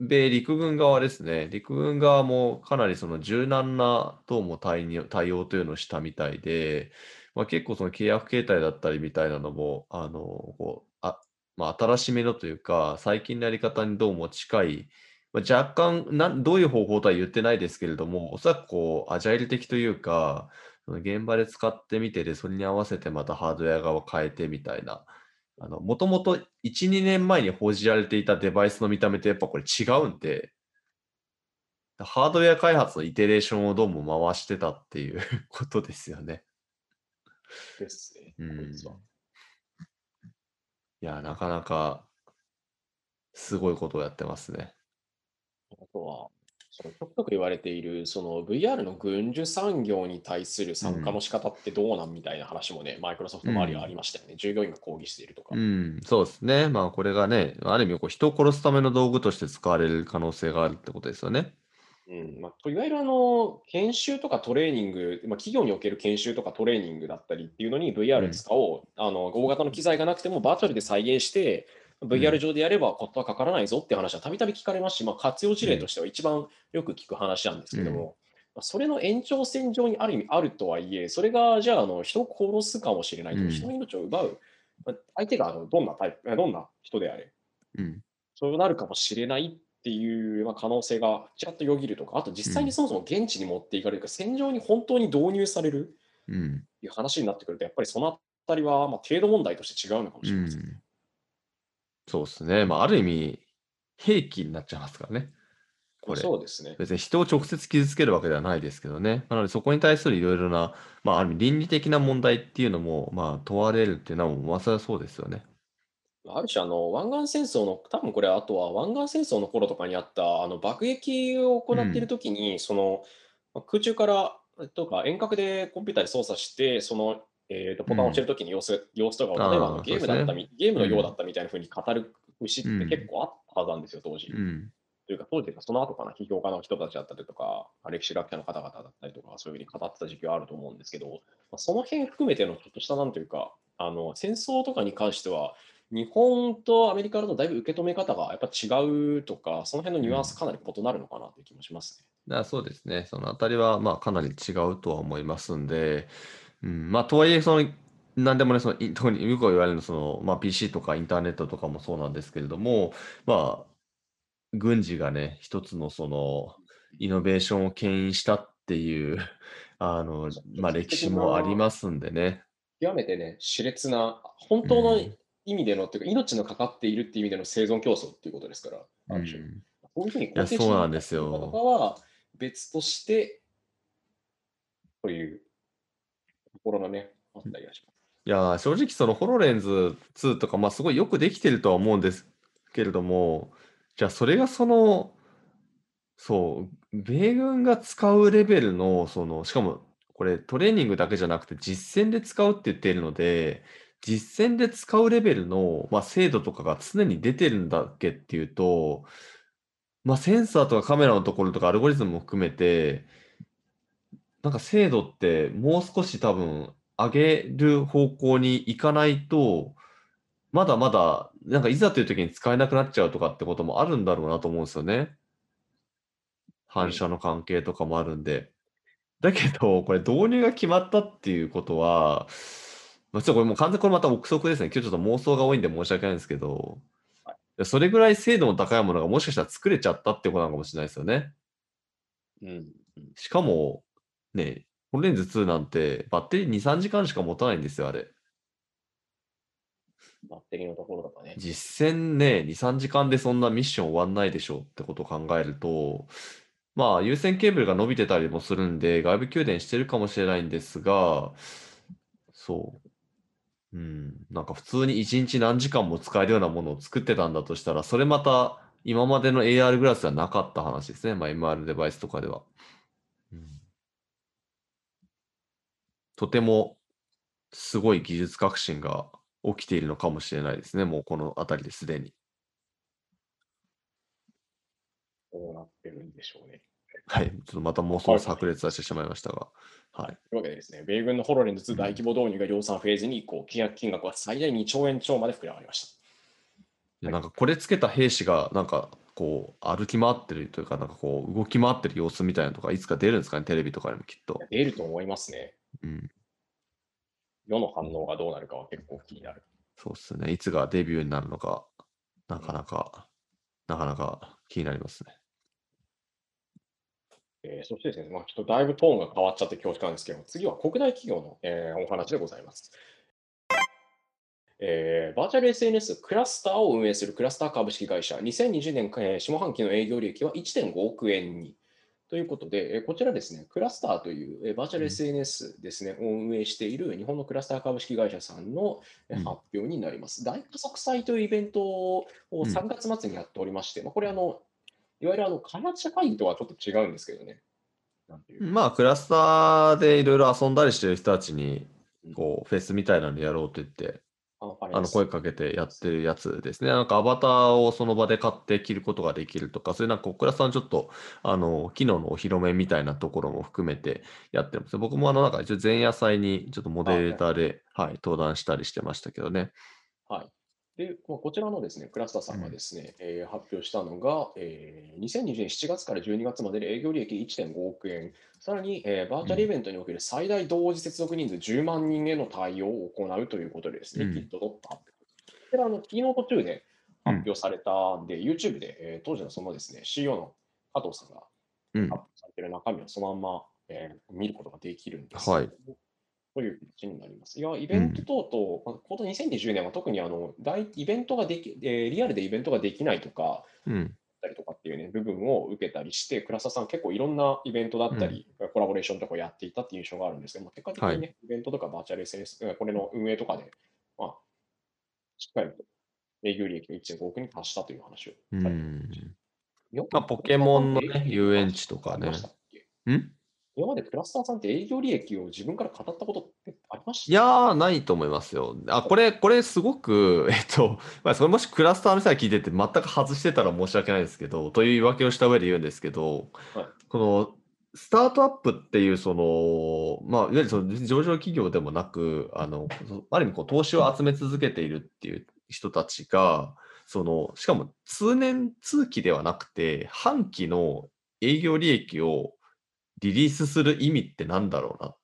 米陸軍側ですね、陸軍側もかなりその柔軟などうも対に対応というのをしたみたいで、まあ、結構その契約形態だったりみたいなのも、あの、こまあ、新しめのというか、最近のやり方にどうも近い、まあ、若干なん、どういう方法とは言ってないですけれども、おそらくこう、アジャイル的というか、その現場で使ってみてで、それに合わせてまたハードウェア側を変えてみたいな。あの、もともと1、2年前に報じられていたデバイスの見た目とやっぱこれ違うんで、ハードウェア開発のイテレーションをどうも回してたっていうことですよね。ですね。うんこいや、なかなかすごいことをやってますね。あとは、そのちょくちょく言われている、その VR の軍需産業に対する参加の仕方ってどうなんみたいな話もね、マイクロソフト周りはありましたよね。従業員が抗議しているとか。うん、そうですね。まあこれがね、ある意味こう人を殺すための道具として使われる可能性があるってことですよね。うんまあ、いわゆるあの研修とかトレーニング、まあ、企業における研修とかトレーニングだったりっていうのにう VR ん。使おう、あの大型の機材がなくてもバーチャルで再現して、VR 上でやればコストはかからないぞって話はたびたび聞かれますし、まあ、活用事例としては一番よく聞く話なんですけども、うん。まあそれの延長線上にある意味あるとはいえ、それがじゃああの人を殺すかもしれない人の命を奪うまあ相手があのどんなタイプ、えどんな人であれ、うん。そうなるかもしれないっていう、まあ、可能性がちらっとよぎるとか、あと実際にそもそも現地に持っていかれるか、戦場に本当に導入されるうん。っていう話になってくると、やっぱりそのあたりは、まあ、程度問題として違うのかもしうれません。ん。そうですね。まあ、ある意味、兵器になっちゃいますからね。これ。そうですね。別に人を直接傷つけるわけではないですけどね。なので、そこに対するいろいろな、まあ、ある意味倫理的な問題っていうのも、まあ、問われるっていうのは、まあ、それはそうですよね。ある種あの、湾岸戦争の、多分これ、あとは湾岸戦争の頃とかにあったあの爆撃を行っているときに、そのまあ空中からとか遠隔でコンピューターで操作して、その、えーとボタンを押してるときに様子,、様子とかを、例えばあのゲームだったそうみ、ゲームのよううんだったみたいなふうに語る牛って結構あったはずなんですよ、当時。うん。というか、当時その後かな、批評家の人たちだったりとか、歴史学者の方々だったりとか、そういうふうに語ってた時期はあると思うんですけど、まあその辺含めてのちょっとしたなんというか、あの戦争とかに関しては、日本とアメリカのだいぶ受け止め方がやっぱ違うとか、その辺のニュアンスかなり異なるのかなという気もしますね。そうですね。そのあたりは、まあ、かなり違うとは思いますんで、うん、まあ、とはいえ、その、なんでもね、その、い特によく言われるその、まあ、PC とかインターネットとかもそうなんですけれども、まあ、軍事がね、一つのその、イノベーションを牽引したっていう、あの、まあ、歴史もありますんでね。極めてね、熾烈な、本当のうん意味での、っていうか、命のかかっているっていう意味での生存競争っていうことですから。うんこういうふうにや肯定そうなんですよかとかは別として、というところがね、あったりはします。いやー、正直そのホロレンズ2とか、まあすごいよくできてるとは思うんですけれども、じゃあそれがその、そう、米軍が使うレベルの、その、しかもこれトレーニングだけじゃなくて実戦で使うって言っているので、実戦で使うレベルの、まあ、精度とかが常に出てるんだっけっていうと、まあ、センサーとかカメラのところとかアルゴリズムも含めて、なんか精度ってもう少し多分上げる方向に行かないと、まだまだ、なんかいざという時に使えなくなっちゃうとかってこともあるんだろうなと思うんですよね。反射の関係とかもあるんで。だけど、これ導入が決まったっていうことは、まあ、ちょっとこれもう完全にこれまた憶測ですね。今日ちょっと妄想が多いんで申し訳ないんですけど、それぐらい精度の高いものがもしかしたら作れちゃったってことなのかもしれないですよね。うん。しかも、ね、ホロレンズ2なんてバッテリー2、3時間しか持たないんですよ、あれ。バッテリーのところとかね。実戦ね、2、3時間でそんなミッション終わんないでしょうってことを考えると、まあ、有線ケーブルが伸びてたりもするんで、外部給電してるかもしれないんですが、そう。うん、なんか普通に1日何時間も使えるようなものを作ってたんだとしたら、それまた今までの AR グラスではなかった話ですね。まあ、MR デバイスとかでは。うんとてもすごい技術革新が起きているのかもしれないですね。もうこの辺りですでに。どうなってるんでしょうね。はい。ちょっとまた妄想を炸裂させてしまいましたが。はい。というわけでですね、米軍のホロレンズ2大規模導入が量産フェーズに移行、契約金額は最大2兆円超まで膨らまりました。いやなんかこれつけた兵士がなんかこう歩き回ってるというかなんかこう動き回ってる様子みたいなのとかいつか出るんですかねテレビとかにもきっと。出ると思いますね。うん。世の反応がどうなるかは結構気になる。そうっすね。いつがデビューになるのかなかなかなかなか気になりますね。えーそしてですね、まあ、ちょっとだいぶトーンが変わっちゃって恐縮なんですけども、次は国内企業の、えーお話でございます。えーバーチャル SNS クラスターを運営するクラスター株式会社、2020年、えー下半期の営業利益は1.5億円に。ということで、えーこちらですね、クラスターという、えーバーチャルうん SNS ですね、を運営している日本のクラスター株式会社さんのえ発表になります。大加速祭というイベントをうん3月末にやっておりまして、まあ、これあの、いわゆるあの開発者会議とはちょっと違うんですけどね。まあクラスターでいろいろ遊んだりしてる人たちにこうフェスみたいなのやろうってカンファレンスあの声かけてやってるやつですね。なんかアバターをその場で買って着ることができるとか、そういうなんか小倉さんちょっとあの機能のお披露目みたいなところも含めてやってます。僕もあのなんか一応前夜祭にちょっとモデレーターで、はい、登壇したりしてましたけどね。はい。で、ここちらのですね、クラスターさんがですね、えー発表したのが、えー2020年7月から12月までで営業利益1.5億円、さらに、えーバーチャルイベントにおける最大同時接続人数10万人への対応を行うということでですね、うん。キットドット発表。こちらのキーノート中で発表されたんで、YouTube で、えー当時のそのですね、CEO の加藤さんがうん。発。表されている中身をそのまんま、えー見ることができるんですはいという形になります。いや、イベント等々、まあこの2020年は特にあの大イベントができ、えーリアルでイベントができないとか、うん。たりとかっていうね、部分を受けたりして、倉田さん結構いろんなイベントだったり、コラボレーションとかをやっていたっていう印象があるんですけども、結果的にね、はイベントとかバーチャル SNS、えーこれの運営とかで、まあ、しっかりと営業利益が1.5億に達したという話をうん。した。今まあポケモンのね遊園地とかねありましたっけ？ん？今までクラスターさんって営業利益を自分から語ったことってありました？いやー、ないと思いますよ。あ、これ、これすごく、えっと、まあ、それもしクラスターの人が聞いてて全く外してたら申し訳ないですけど、という言い訳をした上で言うんですけど、はいこの、スタートアップっていう、その、まあ、いわゆるその上場企業でもなく、あの、ある意味こう、投資を集め続けているっていう人たちが、その、しかも通年通期ではなくて、半期の営業利益をリリースする意味ってなんだろうな？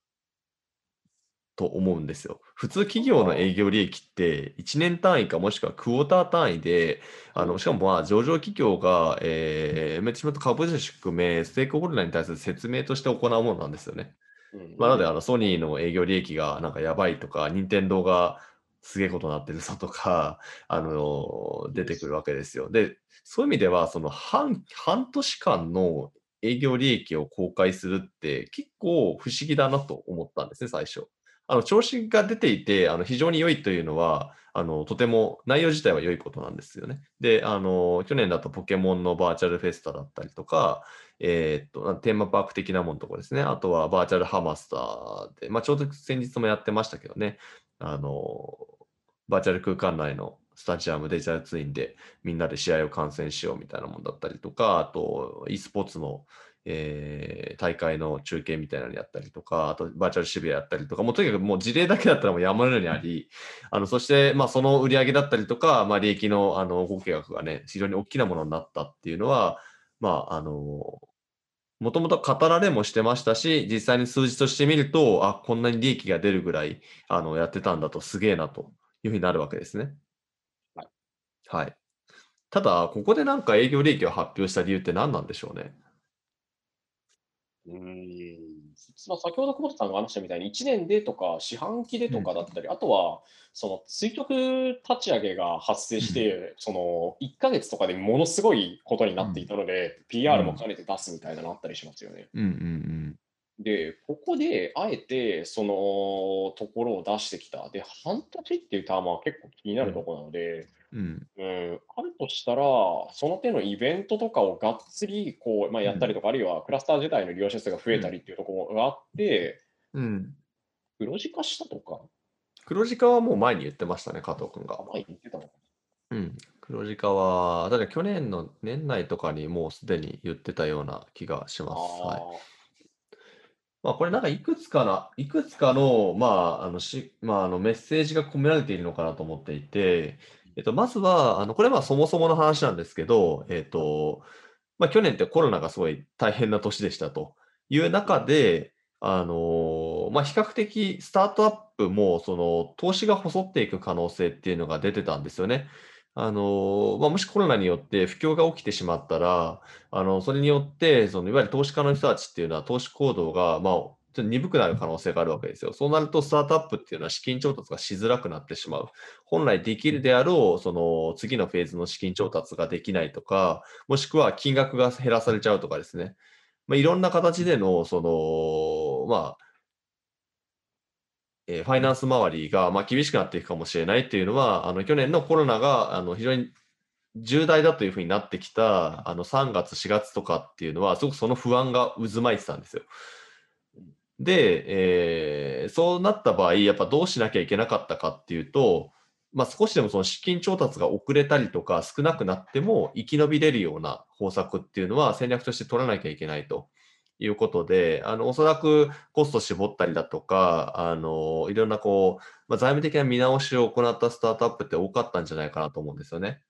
と思うんですよ。普通企業の営業利益って1年単位かもしくはクォーター単位で、あのしかもまあ上場企業が、えー、メチメント株主含め、ステークホルダーに対する説明として行うものなんですよね。うんまあ、なのであのソニーの営業利益がなんかやばいとか、任天堂がすげえことになってるぞとか、あの出てくるわけですよ。で、そういう意味では、その半半年間の営業利益を公開するって結構不思議だなと思ったんですね、最初。あの調子が出ていて、あの非常に良いというのは、あのとても内容自体は良いことなんですよね。で、あの去年だとポケモンのバーチャルフェスタだったりとか、えーっと、テーマパーク的なものとかですね。あとはバーチャルハマスターで、まあ、ちょうど先日もやってましたけどね。あの、バーチャル空間内のスタジアムデジタルツインでみんなで試合を観戦しようみたいなものだったりとか、あと、e スポーツの、えー大会の中継みたいなのやったりとか、あとバーチャル渋谷やったりとか、もうとにかくもう事例だけだったらもう山のようにあり、あのそして、まあ、その売り上げだったりとか、まあ、利益のあの合計額がね、非常に大きなものになったっていうのは、まあ、あの、もともと語られもしてましたし、実際に数字として見ると、あ、こんなに利益が出るぐらいあのやってたんだとすげえなというふうになるわけですね。はい。はい。ただ、ここでなんか営業利益を発表した理由って何なんでしょうね？うーんまあ、先ほど久保田さんが話したみたいに、1年でとか、四半期でとかだったり、あとは、その垂直立ち上げが発生して、その1ヶ月とかでものすごいことになっていたので、PR も兼ねて出すみたいなのあったりしますよね。うんうんで、ここであえてそのところを出してきた。で、半年っていうタームは結構気になるところなので、うん。うん。うん、あるとしたら、その手のイベントとかをがっつりこう、まあ、やったりとか、あるいはクラスター自体の利用者数が増えたりっていうところがあって、うん。黒字化したとか、黒字化はもう前に言ってましたね、加藤君が。前に言ってたのかうん。黒字化は、ただ去年の年内とかにもうすでに言ってたような気がしな。ます。はい。あまあ、これなんかいくつかな、いくつかの、まあ、あのし、まあ、あのメッセージが込められているのかなと思っていて、えっと、まずは、あの、これはまあそもそもの話なんですけど、えっと、まあ、去年ってコロナがすごい大変な年でしたという中で、あのまあ、比較的スタートアップもその投資が細っていく可能性っていうのが出てたんですよね。あのまあ、もしコロナによって不況が起きてしまったら、あのそれによってそのいわゆる投資家の人たちっていうのは投資行動が、まあ、ちょっと鈍くなる可能性があるわけですよ。そうなるとスタートアップっていうのは資金調達がしづらくなってしまう。本来できるであろうその次のフェーズの資金調達ができないとか、もしくは金額が減らされちゃうとかですね。まあ、いろんな形でのその、まあ、えファイナンス周りがま厳しくなっていくかもしれないっていうのは、あの去年のコロナがあの非常に重大だというふうになってきたあの3月、4月とかっていうのは、すごくその不安が渦巻いてたんですよ。で、えーそうなった場合、やっぱどうしなきゃいけなかったかっていうと、まあ、少しでもその資金調達が遅れたりとか少なくなっても生き延びれるような方策っていうのは戦略として取らなきゃいけないということで、あの、おそらくコスト絞ったりだとか、あの、いろんなこう、まあ、財務的な見直しを行ったスタートアップって多かったんじゃないかなと思うんですよね。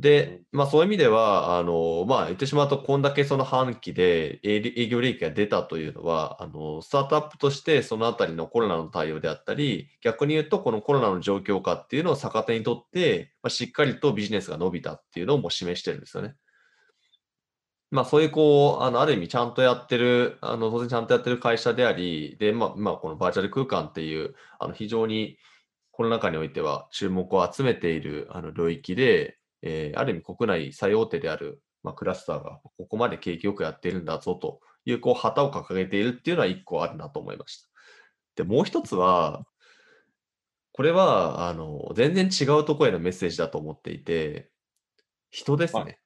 で、まあそういう意味では、あの、まあ言ってしまうと、こんだけその半期で営業利益が出たというのは、あの、スタートアップとしてそのあたりのコロナの対応であったり、逆に言うとこのコロナの状況下っていうのを逆手にとって、まあ、しっかりとビジネスが伸びたっていうのをも示してるんですよね。まあそういうこう、あの、ある意味ちゃんとやってる、あの、当然ちゃんとやってる会社であり、で、まあ、まあこのバーチャル空間っていう、あの、非常にコロナ禍においては注目を集めているあの領域で、えー、ある意味国内最大手である、まあ、クラスターがここまで景気よくやっているんだぞという、こう、旗を掲げているっていうのは一個あるなと思いました。で、もう一つは、これは、あの、全然違うところへのメッセージだと思っていて、人ですね。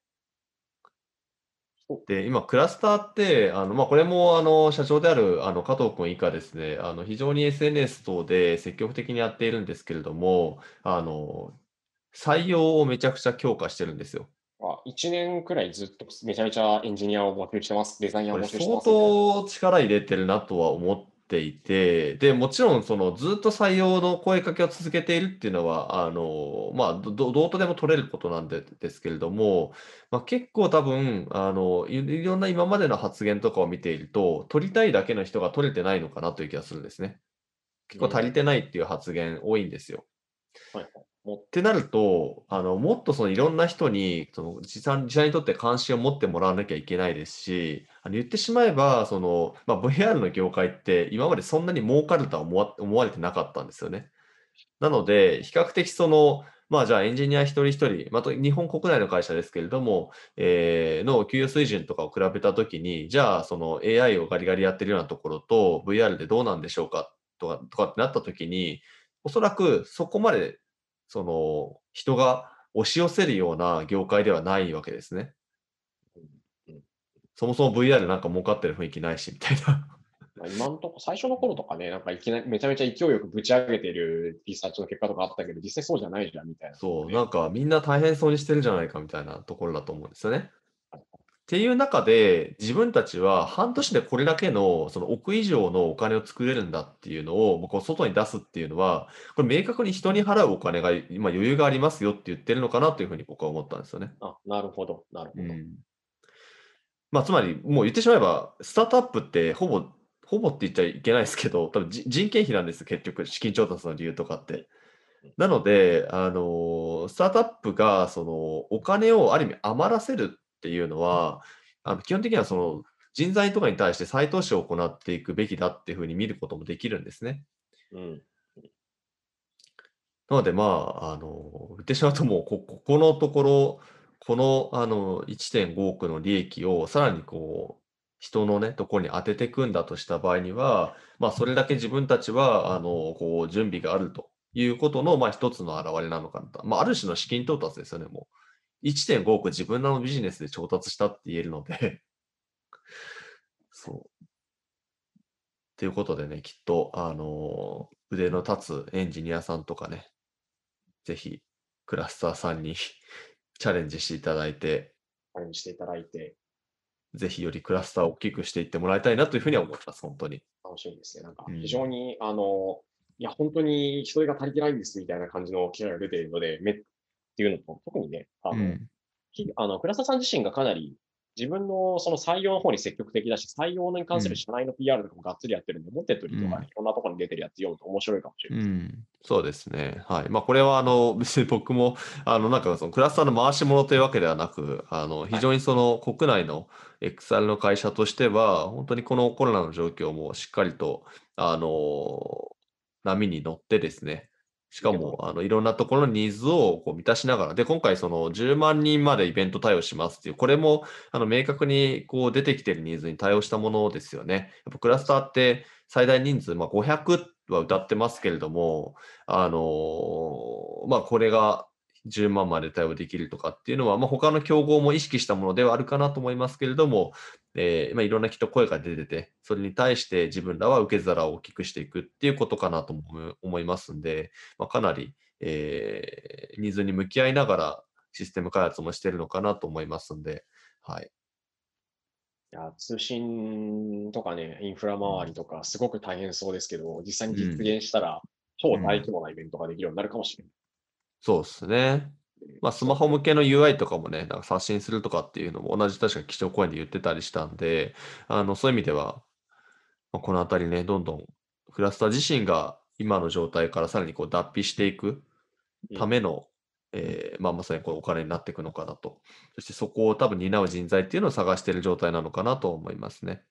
で、今、クラスターって、あの、まあ、これも、あの、社長である、あの、加藤君以下ですね、あの、非常に SNS 等で積極的にやっているんですけれども、あの、採用をめちゃくちゃ強化してるんですよ。あ、1年くらいずっとめちゃめちゃエンジニアを募集してます、デザインを募集してます。相当力入れてるなとは思っていて、で、もちろんそのずっと採用の声かけを続けているっていうのは、あの、まあ、どどうとでも取れることなんでですけれども、まあ、結構多分、あの、いろんな今までの発言とかを見ていると、取りたいだけの人が取れてないのかなという気がするんですね。結構足りてないっていう発言多いんですよ。はいはいってなると、あの、もっとそのいろんな人に、その自社自社にとって関心を持ってもらわなきゃいけないですし、あの言ってしまえば、その、まあ、VR の業界って今までそんなに儲かるとは思わ思われてなかったんですよね。なので、比較的その、まあじゃあエンジニア一人一人、まあ、日本国内の会社ですけれども、えー、の給与水準とかを比べたときに、じゃあその AI をガリガリやってるようなところと VR でどうなんでしょうかとかとかってなったときに、おそらくそこまでその、人が押し寄せるような業界ではないわけですね。そもそも VR なんか儲かってる雰囲気ないし、みたいな。今のところ、最初の頃とかね、なんかいきなりめちゃめちゃ勢いよくぶち上げてるリサーチの結果とかあったけど、実際そうじゃないじゃんみたいな、そう、なんかみんな大変そうにしてるじゃないかみたいなところだと思うんですよね。っていう中で、自分たちは半年でこれだけのその億以上のお金を作れるんだっていうのを、こう外に出すっていうのは、これ明確に人に払うお金が今余裕がありますよって言ってるのかなというふうに僕は思ったんですよね。あ、なるほど、なるほど。うん、まあ、つまり、もう言ってしまえば、スタートアップってほぼ、ほぼって言っちゃいけないですけど、多分人件費なんです、結局、資金調達の理由とかって。なので、あの、スタートアップが、その、お金をある意味余らせるっていうのは、あの基本的にはその人材とかに対して再投資を行っていくべきだっていうふうに見ることもできるんですね。うん、なので、まあ、あの、言ってしまうともうこ、ここのところ、このあの1.5億の利益をさらにこう、人のね、ところに当てていくんだとした場合には、まあ、それだけ自分たちは、あの、こう、準備があるということの、まあ、一つの表れなのかなと。まあ、ある種の資金到達ですよね、もう。1.5億自分のビジネスで調達したって言えるのでそう。ということでね、きっと、あのー、腕の立つエンジニアさんとかね、ぜひ、クラスターさんに チャレンジしていただいて、チャレンジしていただいて、ぜひよりクラスターを大きくしていってもらいたいなというふうには思います、本当に。楽しみですね。なんか、非常に、うん、あの、いや、本当に人手が足りてないんですみたいな感じの機会が出ているので、めっていうのと、特にね、あの、うん、あの倉田さん自身がかなり自分のその採用の方に積極的だし、採用に関する社内の PR とかもがっつりやってるんで、うん、モテトリとかいろんなところに出てるやつ読むと面白いかもしれない、うん、そうですね。はい。まあ、これは、あの、別に僕も、あの、なんかそのクラスターの回し物というわけではなく、あの、非常にその国内の XR の会社としては、本当にこのコロナの状況もしっかりと、あの、波に乗ってですね、しかも、あの、いろんなところのニーズをこう満たしながら、で、今回その10万人までイベント対応しますっていう、これも、あの、明確にこう出てきているニーズに対応したものですよね。やっぱクラスターって最大人数、まあ、500は歌ってますけれども、あのまあ、これが10万まで対応できるとかっていうのは、まあ、他の競合も意識したものではあるかなと思いますけれども、えーまあ、いろんなきっと声が出てて、それに対して自分らは受け皿を大きくしていくっていうことかなと思いますんで、まあ、かなり、えー、ニーズに向き合いながらシステム開発もしてるのかなと思いますんで、はい。いや、通信とかね、インフラ周りとか、すごく大変そうですけど、実際に実現したら、超大規模なイベントができるようになるかもしれない。そうですね。まあ、スマホ向けの UI とかもね、なんか刷新するとかっていうのも同じ確か基調講演で言ってたりしたんで、あのそういう意味では、まあ、このあたりね、どんどんクラスター自身が今の状態からさらにこう脱皮していくための、えーまあ、まさにこうお金になっていくのかなと。そしてそこを多分担う人材っていうのを探している状態なのかなと思いますね。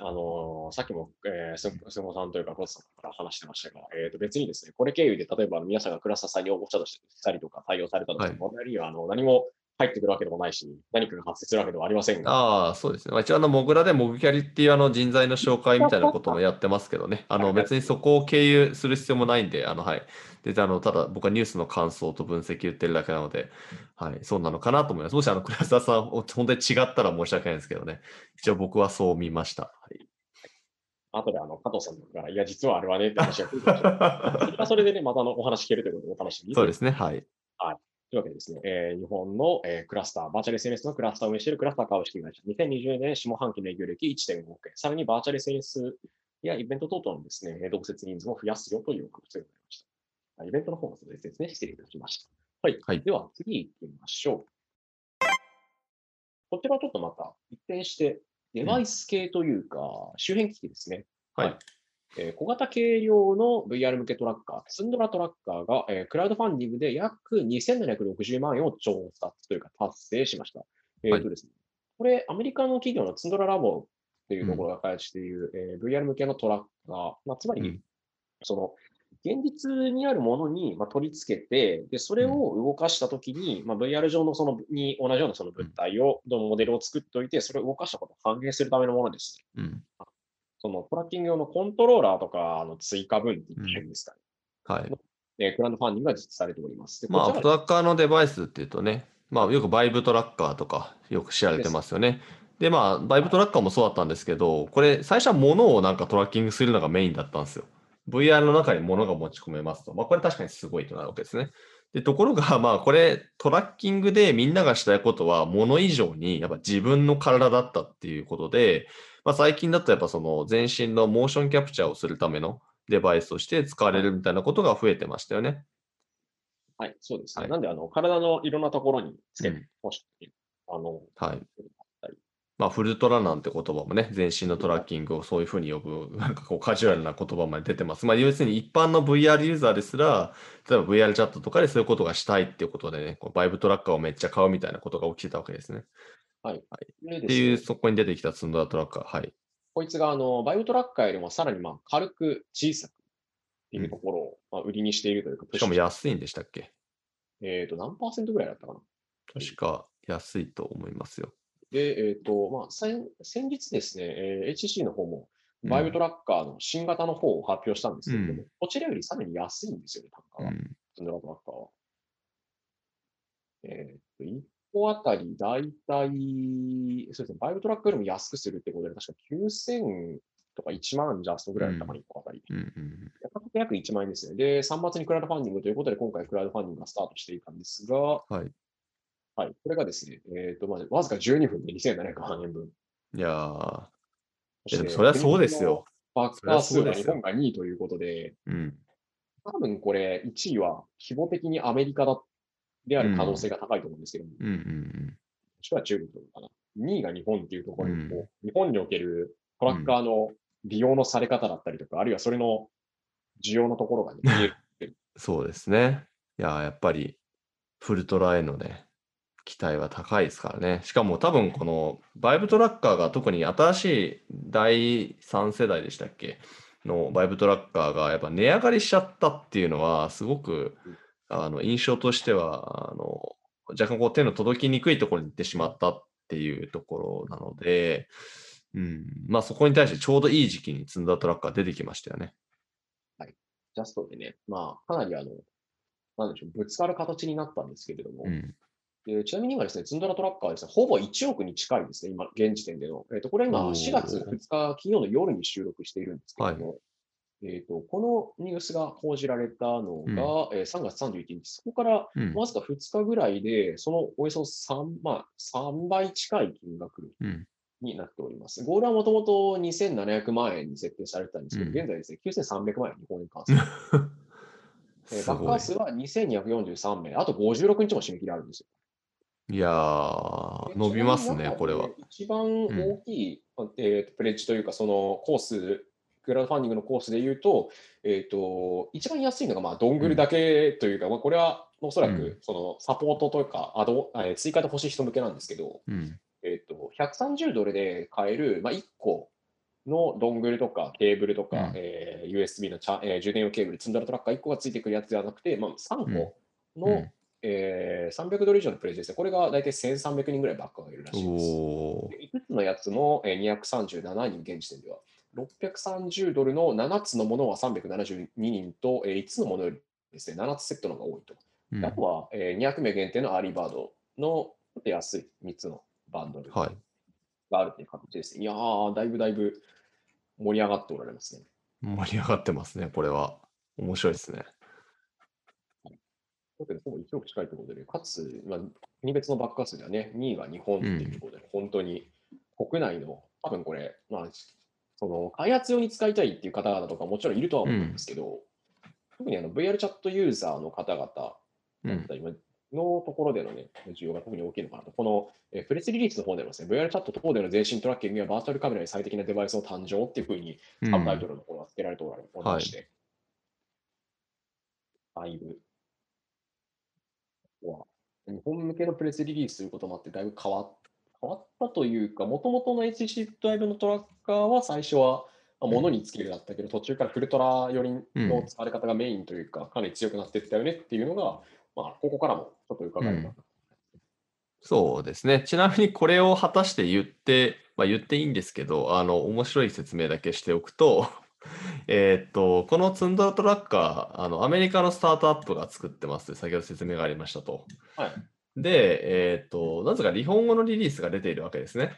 あのーさっきも、えー、すすごさんというか、コツさんから話してましたが、えー、と別にですね、これ経由で、例えば皆さんがクラスターさんに応募したとしたりとか、対応されたとしても、我々にはあの何も入ってくるわけでもないし、何かが発生するわけではありませんが、ああ、そうですね。まあ、一応あの、モグラでモグキャリっていうあの人材の紹介みたいなこともやってますけどね。あの、別にそこを経由する必要もないんで、あの、はい。で、あの、ただ僕はニュースの感想と分析言ってるだけなので、はい、そうなのかなと思います。もしあの、クラスターさん、本当に違ったら申し訳ないんですけどね。一応僕はそう見ました。はい。後であの加藤さんから、いや、実はあれはねって話が来るかもしれない。それはそれでね、またあのお話聞けるということでお楽しみに。そうですね。はい。というわけでですね、えー日本の、えークラスター、バーチャル SNS のクラスターを運営しているクラスター株式会社、2020年下半期の営業歴1.5億円、さらにバーチャル SNS やイベント等々のですね、えー同設人数も増やすよということでございました。イベントの方もで説明していただきました。はい。はいでは次行ってみましょう。こちらはちょっとまた一転して、デバイス系というか、周辺機器ですね。はいえー小型軽量の VR 向けトラッカー、ツンドラトラッカーが、えークラウドファンディングで約2760万円を調達というか達成しました。えーとですね、これ、アメリカの企業のツンドララボというところが開発している、えー VR 向けのトラッカー、まあ、つまり、うんその、現実にあるものに、まあ、取り付けて、で、それを動かしたときに、まあ、VR 上のその、に同じようなその物体を、のモデルを作っておいて、それを動かしたことを反映するためのものですね。うん。そのトラッキング用のコントローラーとかの追加分っていうんですかね。はい。えークラウドファンディングが実施されております。でまあ、トラッカーのデバイスっていうとね、まあ、よくバイブトラッカーとかよく知られてますよね。で、まあ、バイブトラッカーもそうだったんですけど、これ、最初は物をなんかトラッキングするのがメインだったんですよ。VR の中に物が持ち込めますと。まあ、これ確かにすごいとなるわけですね。で、ところが、まあ、これ、トラッキングでみんながしたいことは、物以上に、やっぱ自分の体だったっていうことで、まあ、最近だとやっぱその全身のモーションキャプチャーをするためのデバイスとして使われるみたいなことが増えてましたよね。はい、そうですね。はいなんで、あの、体のいろんなところにつけうんてほしい、あの、はい。はいまあ、フルトラなんて言葉もね、全身のトラッキングをそういうふうに呼ぶ、なんかこうカジュアルな言葉まで出てます。まあ、要するに一般の VR ユーザーですら、例えば VR チャットとかでそういうことがしたいっていうことでね、こうバイブトラッカーをめっちゃ買うみたいなことが起きてたわけですね。でってですねいう、そこに出てきたツンドラトラッカー。はい。こいつが、あの、バイオトラッカーよりもさらに、まあ、軽く小さくっていうところを、まあ、売りにしているというか、しかも安いんでしたっけ？えっ、と、何パーセントぐらいだったかな？確か安いと思いますよ。で、えっ、と、まあ、先先日ですね、えー HTC の方も、バイオトラッカーの新型の方を発表したんですけれども、うこちらよりさらに安いんですよね、単価が。うん。ツンドラトラッカーは。えっ、と、1個あたりだいたい、そうですね、バイオトラッカーよりも安くするってことで、確か9000とか1万ジャストぐらいだったかな、1個あたり。うんうん約1万円ですね。で、3月にクラウドファンディングということで、今回クラウドファンディングがスタートしていたんですが、はい。はい、これがですね、えっ、と、まあ、わずか12分で2700万円分。いやー、そいやでもそりゃそうですよ。バックパー数が日本が2位ということで、うん。多分これ1位は規模的にアメリカだである可能性が高いと思うんですけども、もうんうんしくは中国かな。2位が日本っていうところにうんも、日本におけるトラッカーの利用のされ方だったりとか、あるいはそれの需要のところがね、見える。そうですね。いやー、やっぱり、フルトラへのね、期待は高いですからね。しかも多分このバイブトラッカーが特に新しい第3世代でしたっけ？のバイブトラッカーがやっぱ値上がりしちゃったっていうのはすごくあの印象としてはあの若干こう手の届きにくいところに行ってしまったっていうところなので、うん、まあそこに対してちょうどいい時期に積んだトラッカー出てきましたよね。ジャストでね、まあ、かなりあの、なんでしょう、ぶつかる形になったんですけれども、うん。でちなみに今ですね、ツンドラトラッカーはですね、ほぼ1億に近いですね、今、現時点での。えっ、と、これは今、おー4月2日金曜の夜に収録しているんですけれども、えーと、このニュースが報じられたのが、うん、えー、3月31日、そこからわずか2日ぐらいで、そのおよそ 3,、まあ、3倍近い金額になっております。うん、ゴールはもともと2700万円に設定されてたんですけど、うん、現在ですね、9300万円、日本円換算。えー、バックハウスは2243名、あと56日も締め切りあるんですよ。いやー、伸びますね、これは。一番大きい、うん、えー、プレッジというか、そのコース、クラウドファンディングのコースで言うと、えーと、一番安いのがまあドングルだけというか、うん、まあ、これはおそらくそのサポートというか、アドえ追加で欲しい人向けなんですけど、うん、えーと、130ドルで買える、まあ、1個のドングルとかケーブルとか、うん、えー、USB のチャ、えー、充電用ケーブル、積んだらトラッカー1個がついてくるやつではなくて、まあ、3個の、うん、えー、300ドル以上のプレイですね。これが大体1300人ぐらいバックがいるらしいです。5つのやつの、えー、237人、現時点では。630ドルの7つのものは372人と、えー、5つのものよりですね、7つセットの方が多いと。うん、あとは、えー、200名限定の early bird のちょっと安い3つのバンドルがあるという形ですね。はい、いやー、だいぶだいぶ盛り上がっておられますね。盛り上がってますね、これは。面白いですね。特にほぼ一億近いところで、かつ、まあ、国別のバックカスではね、2位が日本っていうことで、うん、本当に国内の、多分これ、まあ、その開発用に使いたいっていう方々とかもちろんいるとは思うんですけど、うん、特にあの VR チャットユーザーの方々だったり、うん。のところでのね、需要が特に大きいのかなと。この、えプレスリリースの方でもですね、VR チャット等での全身トラッキングやバーチャルカメラに最適なデバイスの誕生っていうふうに、サブタイトルの方が付けられておりまして、だいぶ。は、日本向けのプレスリリースということもあって、だいぶ変わ変わったというか、もともとの HC ドライブのトラッカーは最初は物につけるだったけど、途中からフルトラ寄りの使われ方がメインというか、かなり強くなっていったよねっていうのが、まあ、ここからもちょっと伺います。うんそうですね。ちなみにこれを果たして言って、まあ、言っていいんですけど、あの、面白い説明だけしておくと、えっと、この Tundra Tracker、あの、アメリカのスタートアップが作ってます先ほど説明がありましたと。はい。で、えっと、なぜか日本語のリリースが出ているわけですね。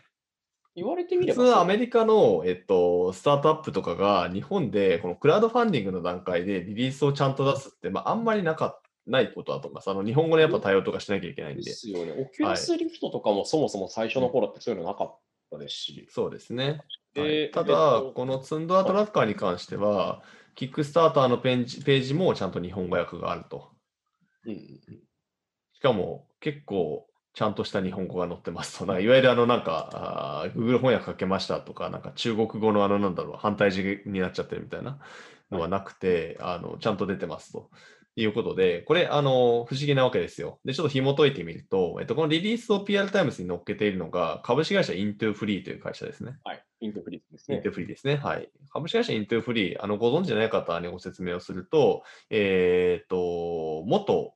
言われてみれば。普通アメリカの、えっと、スタートアップとかが日本でこのクラウドファンディングの段階でリリースをちゃんと出すって、まあ、あんまりなか。ないことだと思います。あの日本語でやっぱ対応とかしなきゃいけないんで。ですよね。 Oculus Rift とかもそもそも最初の頃ってそういうのなかったですし。そうですね。はい、ただ、このツンドラトラッカーに関しては、キックスターターのページページもちゃんと日本語訳があると。うん、しかも結構ちゃんとした日本語が載ってますと。いわゆるあのなんかあ、Google 翻訳かけましたとか、なんか中国語のあのなんだろう、繁体字になっちゃってるみたいなのはなくて、あのちゃんと出てますと。いうことで、これ、あの、不思議なわけですよ。で、ちょっと紐解いてみると、えっと、このリリースを PR タイムズに載っけているのが、株式会社イントゥフリーという会社ですね。はい。イントゥフリーですね。イントゥフリーですね。はい。株式会社イントゥフリー、あの、ご存知ない方にご説明をすると、えっ、と、元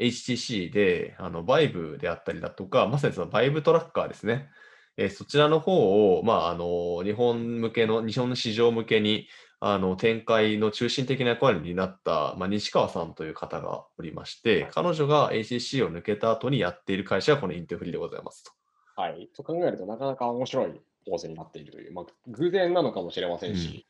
HTC で、あの、バイブであったりだとか、まさにそのバイブトラッカーですね。えー、そちらの方を、まあ、あの、日本向けの、日本の市場向けに、あの展開の中心的な役割になった、まあ、西川さんという方がおりまして、彼女が ACC を抜けた後にやっている会社がこのインテフリでございますと。はい。と考えると、なかなか面白い構図になっているという、まあ、偶然なのかもしれませんし、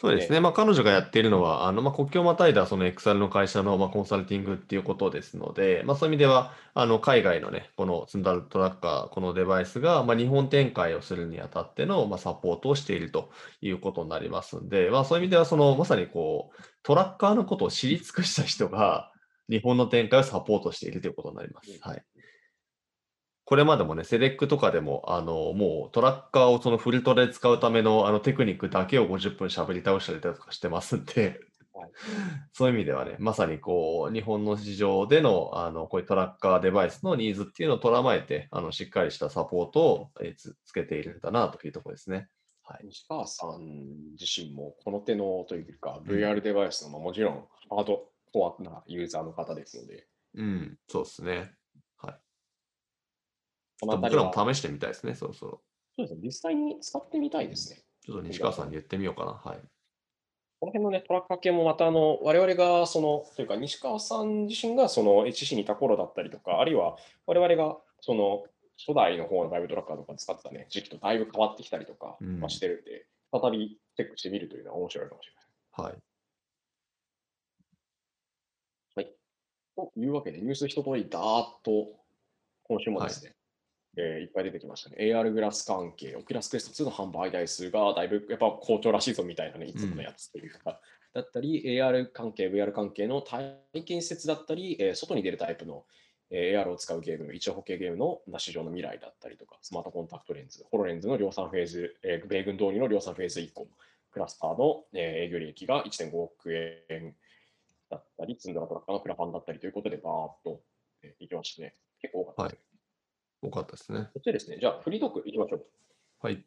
そうですね。まあ、彼女がやっているのは、あの、まあ、国境をまたいだその XR の会社の、まあ、コンサルティングっていうことですので、まあ、そういう意味では、あの、海外のね、このツンダルトラッカー、このデバイスが、まあ、日本展開をするにあたっての、まあ、サポートをしているということになりますんで、まあ、そういう意味では、その、まさにこう、トラッカーのことを知り尽くした人が、日本の展開をサポートしているということになります。はい。これまでもね、セレックとかでも、あの、もうトラッカーをそのフルトで使うためのあのテクニックだけを50分しゃべり倒したりとかしてますんで、そういう意味ではね、まさにこう、日本の市場での、あの、こういうトラッカーデバイスのニーズっていうのを捉まえて、あの、しっかりしたサポートをつつけているんだなというところですね。はい、西川さん自身もこの手のというか、VR デバイスの、もちろんハードコアなユーザーの方ですので。うん、そうですね。僕らも試してみたいですね、そろそろ。そうですね、実際に使ってみたいですね。ちょっと西川さんに言ってみようかな。はい。この辺のね、トラッカー系もまたあの、我々がその、というか西川さん自身がその HC にいた頃だったりとか、あるいは我々がその初代の方のバイブトラッカーとか使ってたね、時期とだいぶ変わってきたりとか、まあ、してるんで、再びチェックしてみるというのは面白いかもしれない。はい。というわけで、ニュース一通りだーっと今週もですね、えーいっぱい出てきましたね。AR グラス関係、オキュラスクエスト2の販売台数がだいぶやっぱ好調らしいぞみたいなね、いつものやつというか、だったり、AR 関係、VR 関係の体験施設だったり、えー外に出るタイプの、えー AR を使うゲーム、位置情報系ゲームのな市場の未来だったりとか、スマートコンタクトレンズ、ホロレンズの量産フェーズ、えー米軍導入の量産フェーズ移行、クラスターの、えー営業利益が1.5億円だったり、ツンドラトラッカーのクラファンだったりということで、バーっと、えーいきましたね。結構多かったです。多かったですね。そしてですね、じゃあフリートークいきましょう。はい。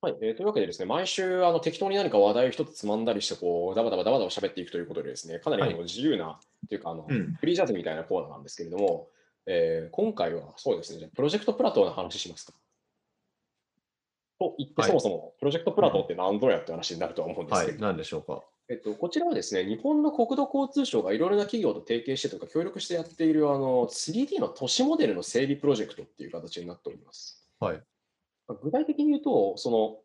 はい、えーというわけでですね、毎週あの適当に何か話題を一つつまんだりして、こう、ダバダバダバダバ喋っていくということでですね、かなりあのはい自由な、というかあの、うんフリージャズみたいなコーナーなんですけれども、えー今回はそうですね、じゃあプロジェクトプラトーの話しますか。と言って、はいそもそもプロジェクトプラトーって何ぞやって話になるとは思うんですけど、はい。何でしょうか。えっと、こちらはですね、日本の国土交通省がいろいろな企業と提携してとか協力してやっているあの 3D の都市モデルの整備プロジェクトっていう形になっております。はい。具体的に言うと、その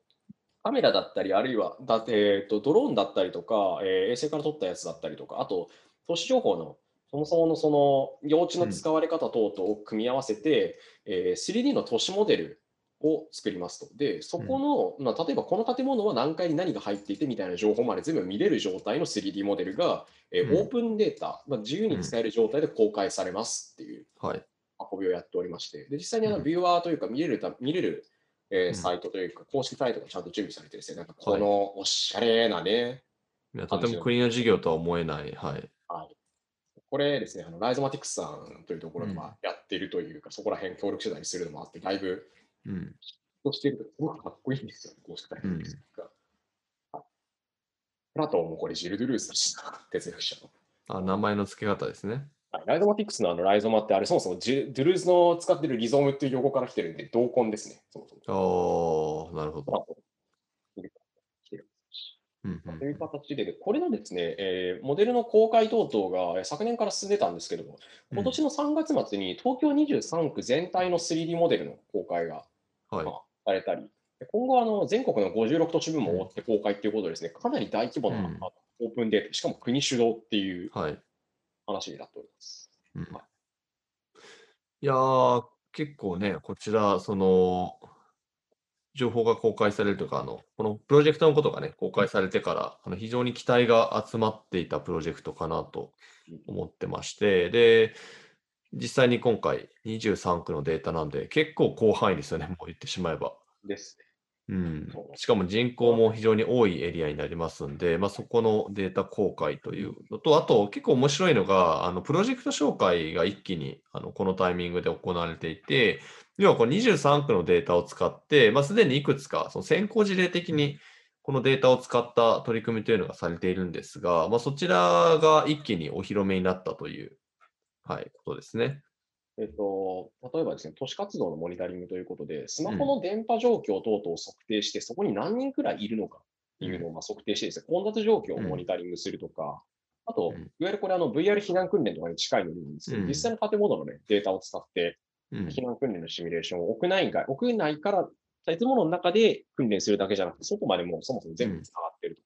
カメラだったり、あるいはだ、えー、とドローンだったりとか、えー衛星から撮ったやつだったりとか、あと都市情報のそもそものその用地の使われ方等々を組み合わせて、えー 3D の都市モデルを作りますと。で、そこの、まあ、例えばこの建物は何階に何が入っていてみたいな情報まで全部見れる状態の 3D モデルが、えーうん。オープンデータ、まあ、自由に使える状態で公開されますっていうはい。運びをやっておりまして、で実際にあのうん。ビューアーというか見れるた、見れる、えーうん。サイトというか、公式サイトがちゃんと準備されてですね、なんかこのおしゃれなね、いやとてもクリーンな事業とは思えない。はい。はい、これですね、あのライゾマティクスさんというところがうん。まあやってるというか、そこら辺協力してたりするのもあって、だいぶうん。としていると、すごくかっこいいんですよね、公式サイトが。プラトンもこれジル・ドゥルースだしな、哲学者の。あ、名前の付け方ですね。はいライゾマティクスのあのライゾマってあれ、そもそもジルドゥルースの使ってるリゾームっていう用語から来てるんで、同根ですね、そもそも。おー、なるほど。という形で、これのですね、えーモデルの公開等々がえー昨年から進んでたんですけども、うん今年の3月末に東京23区全体の 3D モデルの公開がはい。されたり、で今後あの、全国の56都市部も追って公開ということでですね、かなり大規模な、オープンデータ、しかも国主導っていうはい。話になっております。うん。はい。いやー、結構ね、こちら、その、情報が公開されるというか、あの、このプロジェクトのことがね、公開されてから、あの非常に期待が集まっていたプロジェクトかなと思ってまして、で、実際に今回23区のデータなんで、結構広範囲ですよね、もう言ってしまえば。ですね。うん。しかも人口も非常に多いエリアになりますんで、まあ、そこのデータ公開というのと、あと結構面白いのが、あのプロジェクト紹介が一気にあのこのタイミングで行われていて、要はこの23区のデータを使って、まあ、すでにいくつかその先行事例的にこのデータを使った取り組みというのがされているんですが、まあ、そちらが一気にお披露目になったという、はい、ことですね。えっと、例えばですね、都市活動のモニタリングということで、スマホの電波状況等々を測定して、そこに何人くらいいるのかっていうのをまあ測定してですね、混雑状況をモニタリングするとか、あと、うん。いわゆるこれあの VR 避難訓練とかに近いのなんですけど、うん。実際の建物の、ね、データを使って、うん。避難訓練のシミュレーションを屋内外、屋内から建物の中で訓練するだけじゃなくて、外までもうそもそも全部つながってる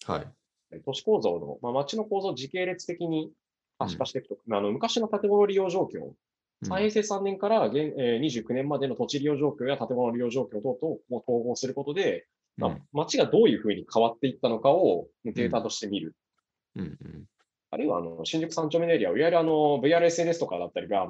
とか、はい。都市構造の、まあ、街の構造を時系列的に可視化していくとか、あの昔の建物利用状況、うん。3平成3年から現、えー29年までの土地利用状況や建物利用状況等々を統合することで、まあうん。街がどういうふうに変わっていったのかをデータとして見る。うんうん。あるいはあの新宿三丁目のエリア、いわゆるあの VRSNS とかだったりが、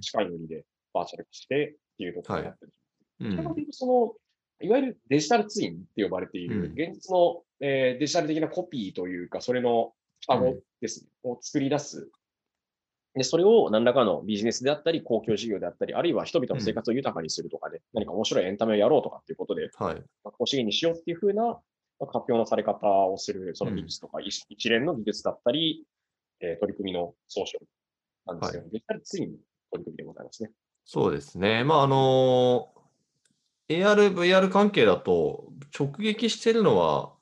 近いノリでバーチャル化してっていうところになってる。うどちらかん。というとその、いわゆるデジタルツインって呼ばれている、うん。現実の、えーデジタル的なコピーというか、それの双子ですね、を作り出す。で、それを何らかのビジネスであったり、公共事業であったり、あるいは人々の生活を豊かにするとかで、何か面白いエンタメをやろうとかっていうことで、はい。まあ資源にしようっていうふうなまあ発表のされ方をする、その技術とか、一一連の技術だったり、えー取り組みの総称なんですけど、デジタルツインの取り組みでございますね。そうですね。まあ、あのー AR、VR 関係だと直撃してるのは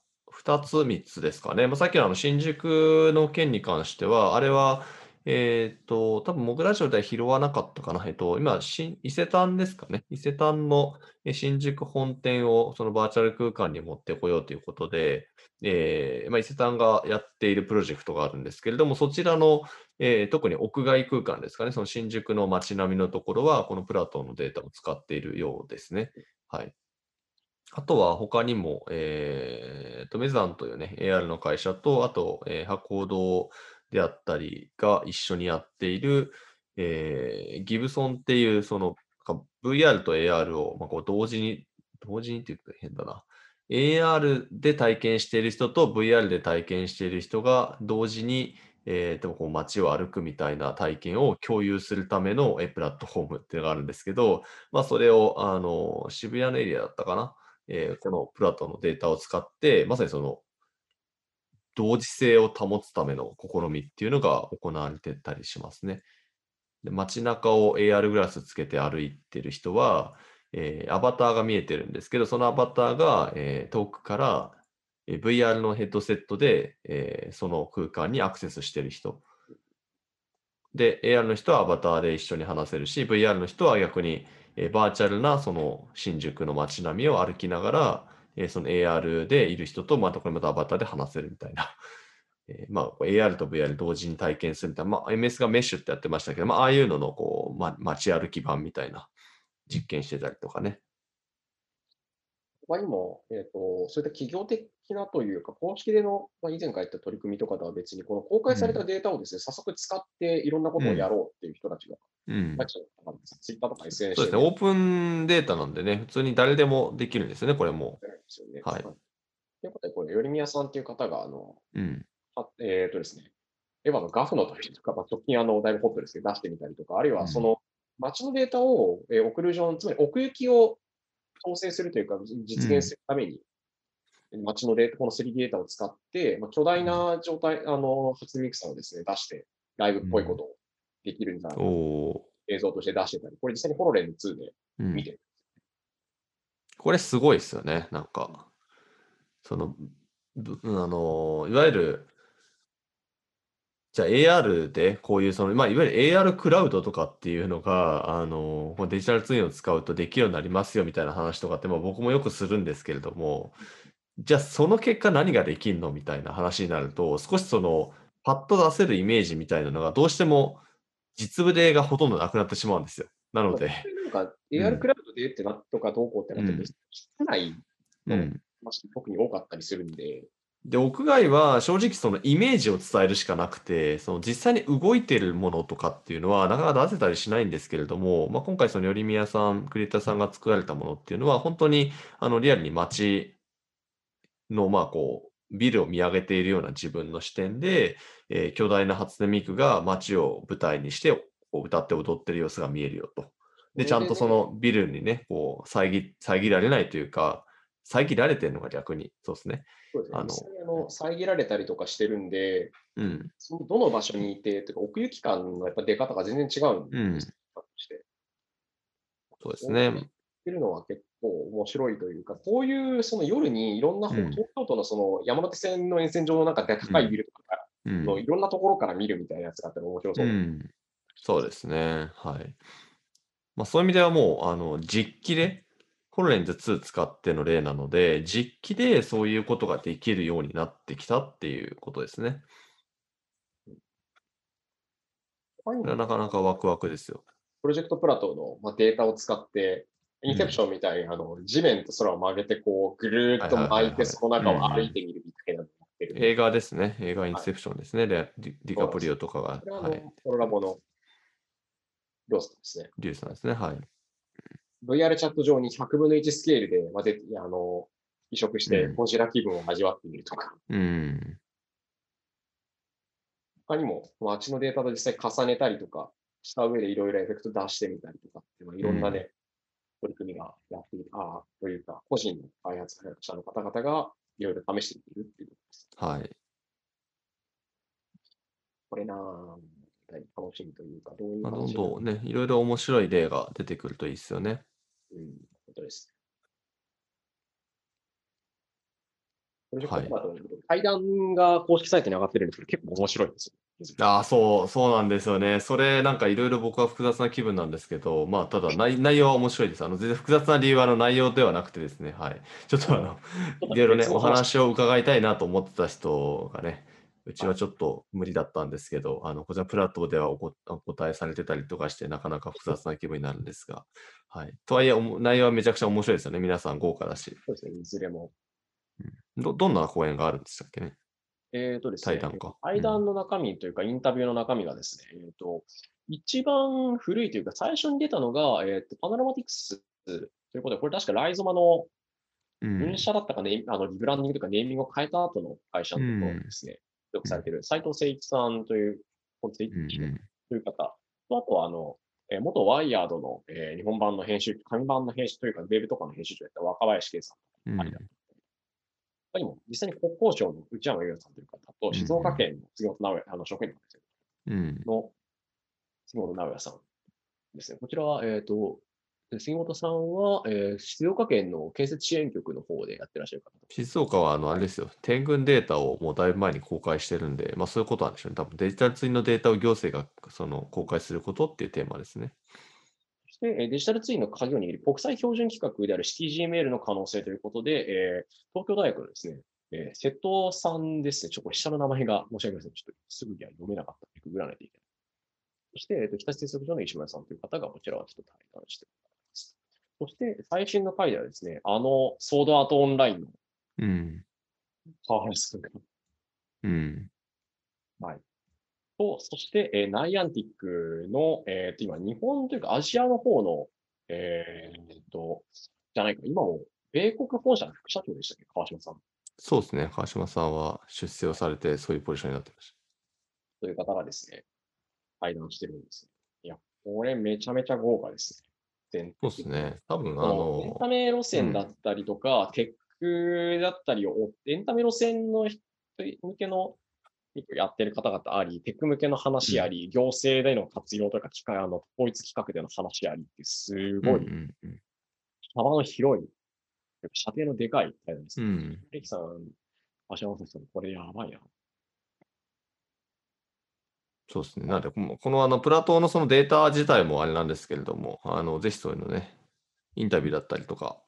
2つ、3つですかね。まあ、さっきのあの新宿の件に関しては、あれは、えっ、と、多分モグラジオでは拾わなかったかな。えっ、と、今、新伊勢丹ですかね。伊勢丹の新宿本店をそのバーチャル空間に持ってこようということで、えーまあ、伊勢丹がやっているプロジェクトがあるんですけれども、そちらの、えー特に屋外空間ですかね、その新宿の街並みのところは、このプラトンのデータを使っているようですね。はい。あとは他にも、えーと、メザンというね、AR の会社と、あと、えー、博堂であったりが一緒にやっている、えーギブソンっていう、その、VR と AR を、まあ、こう同時に、同時にって言うと変だな。AR で体験している人と VR で体験している人が同時に、えー、とこう街を歩くみたいな体験を共有するためのプラットフォームっていうのがあるんですけど、まあ、それをあの渋谷のエリアだったかな、えーこのプラトンのデータを使って、まさにその同時性を保つための試みっていうのが行われてたりしますね。で街中を AR グラスつけて歩いてる人は、えーアバターが見えてるんですけど、そのアバターが、えー遠くから、え VR のヘッドセットで、えーその空間にアクセスしてる人。で、AR の人はアバターで一緒に話せるし、VR の人は逆に、えーバーチャルなその新宿の街並みを歩きながら、えーその AR でいる人と、またこれまたアバターで話せるみたいな。えーまあ、AR と VR 同時に体験するみたいな、まあ、MS がメッシュってやってましたけど、まあ、ああいうののこう、ま、街歩き版みたいな実験してたりとかね。他にも、えっ、と、そういった企業的なというか、公式での、まあ、以前から言った取り組みとかとは別に、この公開されたデータをですね、早速使っていろんなことをやろうっていう人たちが、うん。ツイッターとか SNS そうですね、オープンデータなんでね、普通に誰でもできるんですよね、これも。ね。はい。ということで、これ、よりみやさんっていう方が、あの、うん。あえっ、とですね、エヴァのガフの時とか、まあ、直近あの、だいぶホットですけど、出してみたりとか、あるいうん。はその、街のデータを、えーオクルージョン、つまり奥行きを調整するというか、実現するために、街のデータ、この 3D データを使って、まあ、巨大な状態、あの、初ミクサーをですね、出して、ライブっぽいことをできるんじゃないか、お映像として出してたり、これ実際にホロレンズ2で見てる。これすごいですよね、なんか。その、ぶあの、いわゆる、じゃあ AR でこういうその、まあ、いわゆる AR クラウドとかっていうのが、あの、デジタルツインを使うとできるようになりますよみたいな話とかって、まあ、僕もよくするんですけれども、じゃあその結果何ができるのみたいな話になると、少しその、パッと出せるイメージみたいなのがどうしても実務例がほとんどなくなってしまうんですよ。なので、なんか、うん。AR クラウドでってなとかどうこうってなってうん。ると、室内ううん。ん特に多かったりするんで、で、屋外は正直そのイメージを伝えるしかなくて、その実際に動いてるものとかっていうのはなかなか出せたりしないんですけれども、まあ、今回そのよりみやさん、クリエイターさんが作られたものっていうのは本当にあのリアルに街のまあこうビルを見上げているような自分の視点で、えー巨大な初音ミクが街を舞台にして歌って踊ってる様子が見えるよと。で、ちゃんとそのビルにね、こう遮遮られないというか、遮られてるのが逆に、そうですね。そうですねあの遮られたりとかしてるんで、うん。そのどの場所にいて、とか奥行き感のやっぱ出方が全然違うんうんです。してそうですね。っていうのは結構面白いというか、こういうその夜にいろんな、うん東京都のその山手線の沿線上のなんか高いビルとかういろんなところから見るみたいなやつがあって面白そうう。ん、そうですね。はい。まあ、そういう意味ではもう、あの、実機で、ホロレンズ2使っての例なので、実機でそういうことができるようになってきたっていうことですね。これはなかなかワクワクですよ。プロジェクトプラトーの、まあ、データを使って、インセプションみたいに、あの地面と空を曲げて、こう、ぐるーっと巻いて、その中を歩いてみるみたいなのをやってるんで。映画ですね。映画インセプションですね。レディディカプリオとかがは、あのはい、コロラボのロストですね。リュウさんですね。はい。VR チャット上に100分の1スケールで混ぜて、あの、移植してうん、ゴジラ気分を味わってみるとか、うん。他にも街のデータと実際重ねたりとかした上でいろいろエフェクト出してみたりとかっていうのはいろんなね、取り組みがやっている、ああ、というか、個人の開発者の方々がいろいろ試しているっていうことです。はい。これなぁ、楽しみというか、どういうまあ、どん感じどんね、いろいろ面白い例が出てくるといいですよね。うん、ことです。プロジェクトパートナーの対談が公式サイトに上がってるんですけど、結構面白いんですよ。ああ、そう、そうなんですよね。それ、なんかいろいろ僕は複雑な気分なんですけど、まあ、ただ内、内容は面白いです。あの、全然複雑な理由はあの内容ではなくてですね、はい。ちょっとあの、いろいろね、お話を伺いたいなと思ってた人がね、うちはちょっと無理だったんですけど、あの、こちらプラットではお答えされてたりとかして、なかなか複雑な気分になるんですが、はい。とはいえ、内容はめちゃくちゃ面白いですよね。皆さん豪華だし。そうですね、いずれも。ど、どんな講演があるんでしたっけね？えっとですね、対談か。対談の中身というか、インタビューの中身がですね、えっと、一番古いというか、最初に出たのが、えっと、パノラマティクスということで、これ確かライゾマのうん。分社だったかね、あの、リブランディングとかネーミングを変えた後の会社のところですね、よくされている斉藤誠一さんという、こという方。と、あとは、あの、えー元ワイヤードの、えー日本版の編集、紙版の編集というか、ウェブとかの編集長やった若林圭さんうん他にも、実際に国交省の内山優也さんという方と、静岡県の杉本直也、あの、職員なんですよ。うんの杉本直也さんですね。こちらは、えっ、と、杉本さんは、えー静岡県の建設支援局の方でやってらっしゃる方静岡はあのあれですよ、天群データをもうだいぶ前に公開してるんで、まあそういうことなんでしょうね。多分デジタルツインのデータを行政がその公開することっていうテーマですね。そして、えーデジタルツインの鍵を握る国際標準規格である CTGML の可能性ということで、えー東京大学のですね、えー瀬戸さんですね。ちょっと下の名前が申し訳ありません。ちょっとすぐには読めなかったので、ググらないといけない。そして、えーと日立製作所の石村さんという方がこちらはちょっと対談しております。そして、最新の回ではですね、あの、ソードアートオンラインのうん。川原さんがうん。はい。と、そして、えーナイアンティックの、えーと、今、日本というかアジアの方の、えーっと、じゃないか、今も、米国本社の副社長でしたっけ、川島さんそうですね。川島さんは出世をされて、そういうポジションになってましという方がですね、対談してるんです。いや、これめちゃめちゃ豪華ですね。そうですね。多分、ああのエンのタ、メ路線だったりとか、テックだったりを、エンタメ路線の人向けのやってる方々あり、テック向けの話あり、行政での活用とか、機械、あの、統一企画での話ありって、すごい幅の広い、射程のでかいですね。うん。レキさん、足山さん、これやばいな。そうですね。なので、このあのプラトーのそのデータ自体もあれなんですけれども、あのぜひそういうのね、インタビューだったりとか、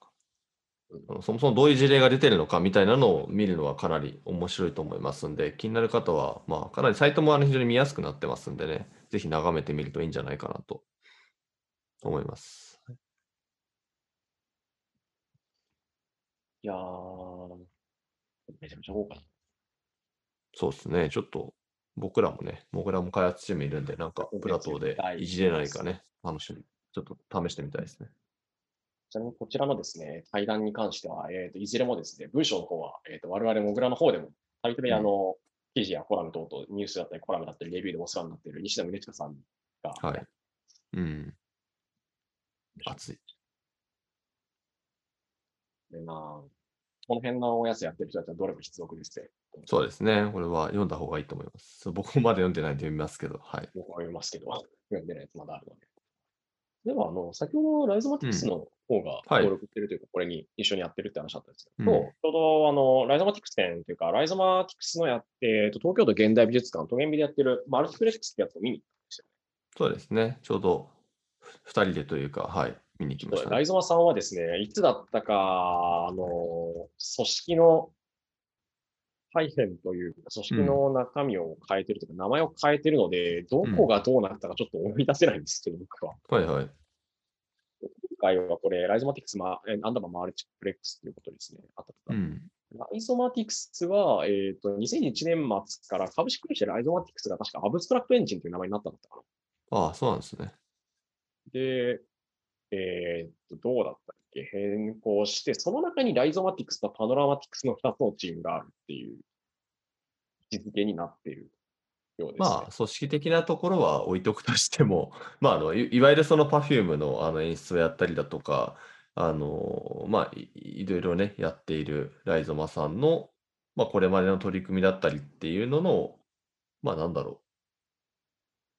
そもそもどういう事例が出てるのかみたいなのを見るのはかなり面白いと思いますんで、気になる方は、まあ、かなりサイトもあの非常に見やすくなってますんでね、ぜひ眺めてみるといいんじゃないかなと思います。いやー、めちゃめちゃ豪華な。そうですね。ちょっと僕らもね、僕らも開発チームいるんで、なんかプラトーでいじれないかね、楽しみ。ちょっと試してみたいですね。ちなみにこちらのですね、対談に関しては、えーといずれもですね、文章の方は、えーと我々モグラの方でも、たびたびうんあの、記事やコラム等々、ニュースだったりコラムだったり、レビューでお世話になっている西田宗近さんが、はい。うん。熱い。でまあ、この辺のやつやってる人たちはどれも必読ですね。そうですね。これは読んだ方がいいと思います。僕もまだ読んでないんで読みますけど、はい。僕は読みますけど、読んでないやつまだあるので。でも、あの、先ほどライゾマティクスの方がはい登録してるというか、これに一緒にやってるって話だったんですけうんど、ちょうど、あの、ライゾマティクス展というか、ライゾマティクスのやって、えーと東京都現代美術館、都現美でやってるマルチプレックスってやつを見に行ったんですよ。そうですね。ちょうど2人でというか、はい、見に行きました、ね。ライゾマさんはですね、いつだったか、あの、組織の改変というか、組織の中身を変えてるというか、名前を変えてるので、どこがどうなったかちょっと思い出せないんですけど、僕は。はいはい。今回はこれ、ライゾマティクス、ま、えアンダーバーマルチプレックスということですね。あったとうん。ライゾマティクスは、えっ、と、2001年末から株式会社ライゾマティクスが確かアブストラクトエンジンという名前になったんだったかな。ああ、そうなんですね。で、えっ、と、どうだった？っけ変更して、その中にライゾマティクスとパノラマティクスの2つのチームがあるっていう位置づけになっているようです、ね。まあ、組織的なところは置いとくとしても、まあ、あのいわゆるその Perfume のあの演出をやったりだとか、あのまあい、ろいろね、やっているライゾマさんの、まあ、これまでの取り組みだったりっていうのの、まあ、なんだろう。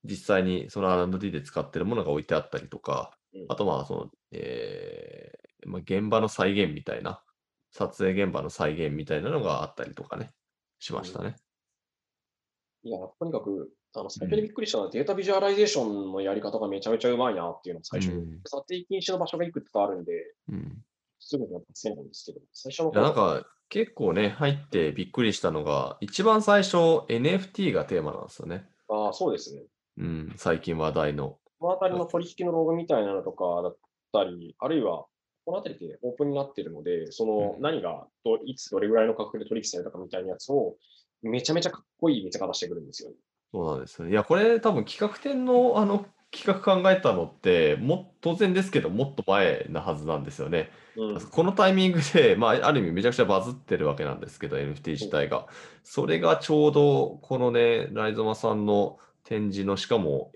実際にその R&D で使ってるものが置いてあったりとか、あとまあ、その、えーまあ、現場の再現みたいな、撮影現場の再現みたいなのがあったりとかね、しましたね。いや、とにかくあの最初にびっくりしたのは、データビジュアライゼーションのやり方がめちゃめちゃうまいなっていうのを最初に、うん撮影禁止の場所がいくつかあるんで、うん。すぐには出せないんですけど、最初のいや、なんか、結構ね、入ってびっくりしたのが、一番最初、NFT がテーマなんですよね。ああ、そうですね。うん、最近話題の。このあたりの取引のログみたいなのとかだったり、あるいは、このあたりってオープンになってるので、そのうん何がどいつどれぐらいの価格で取引されたかみたいなやつを、めちゃめちゃかっこいい見せ方してくるんですよね。そうなんですよね。いや、これ多分企画展のあの企画考えたのって、も当然ですけど、もっと前なはずなんですよね。うん。このタイミングで、まあ、ある意味めちゃくちゃバズってるわけなんですけど、NFT 自体が。それがちょうど、このね、ライゾマさんの展示の、しかも、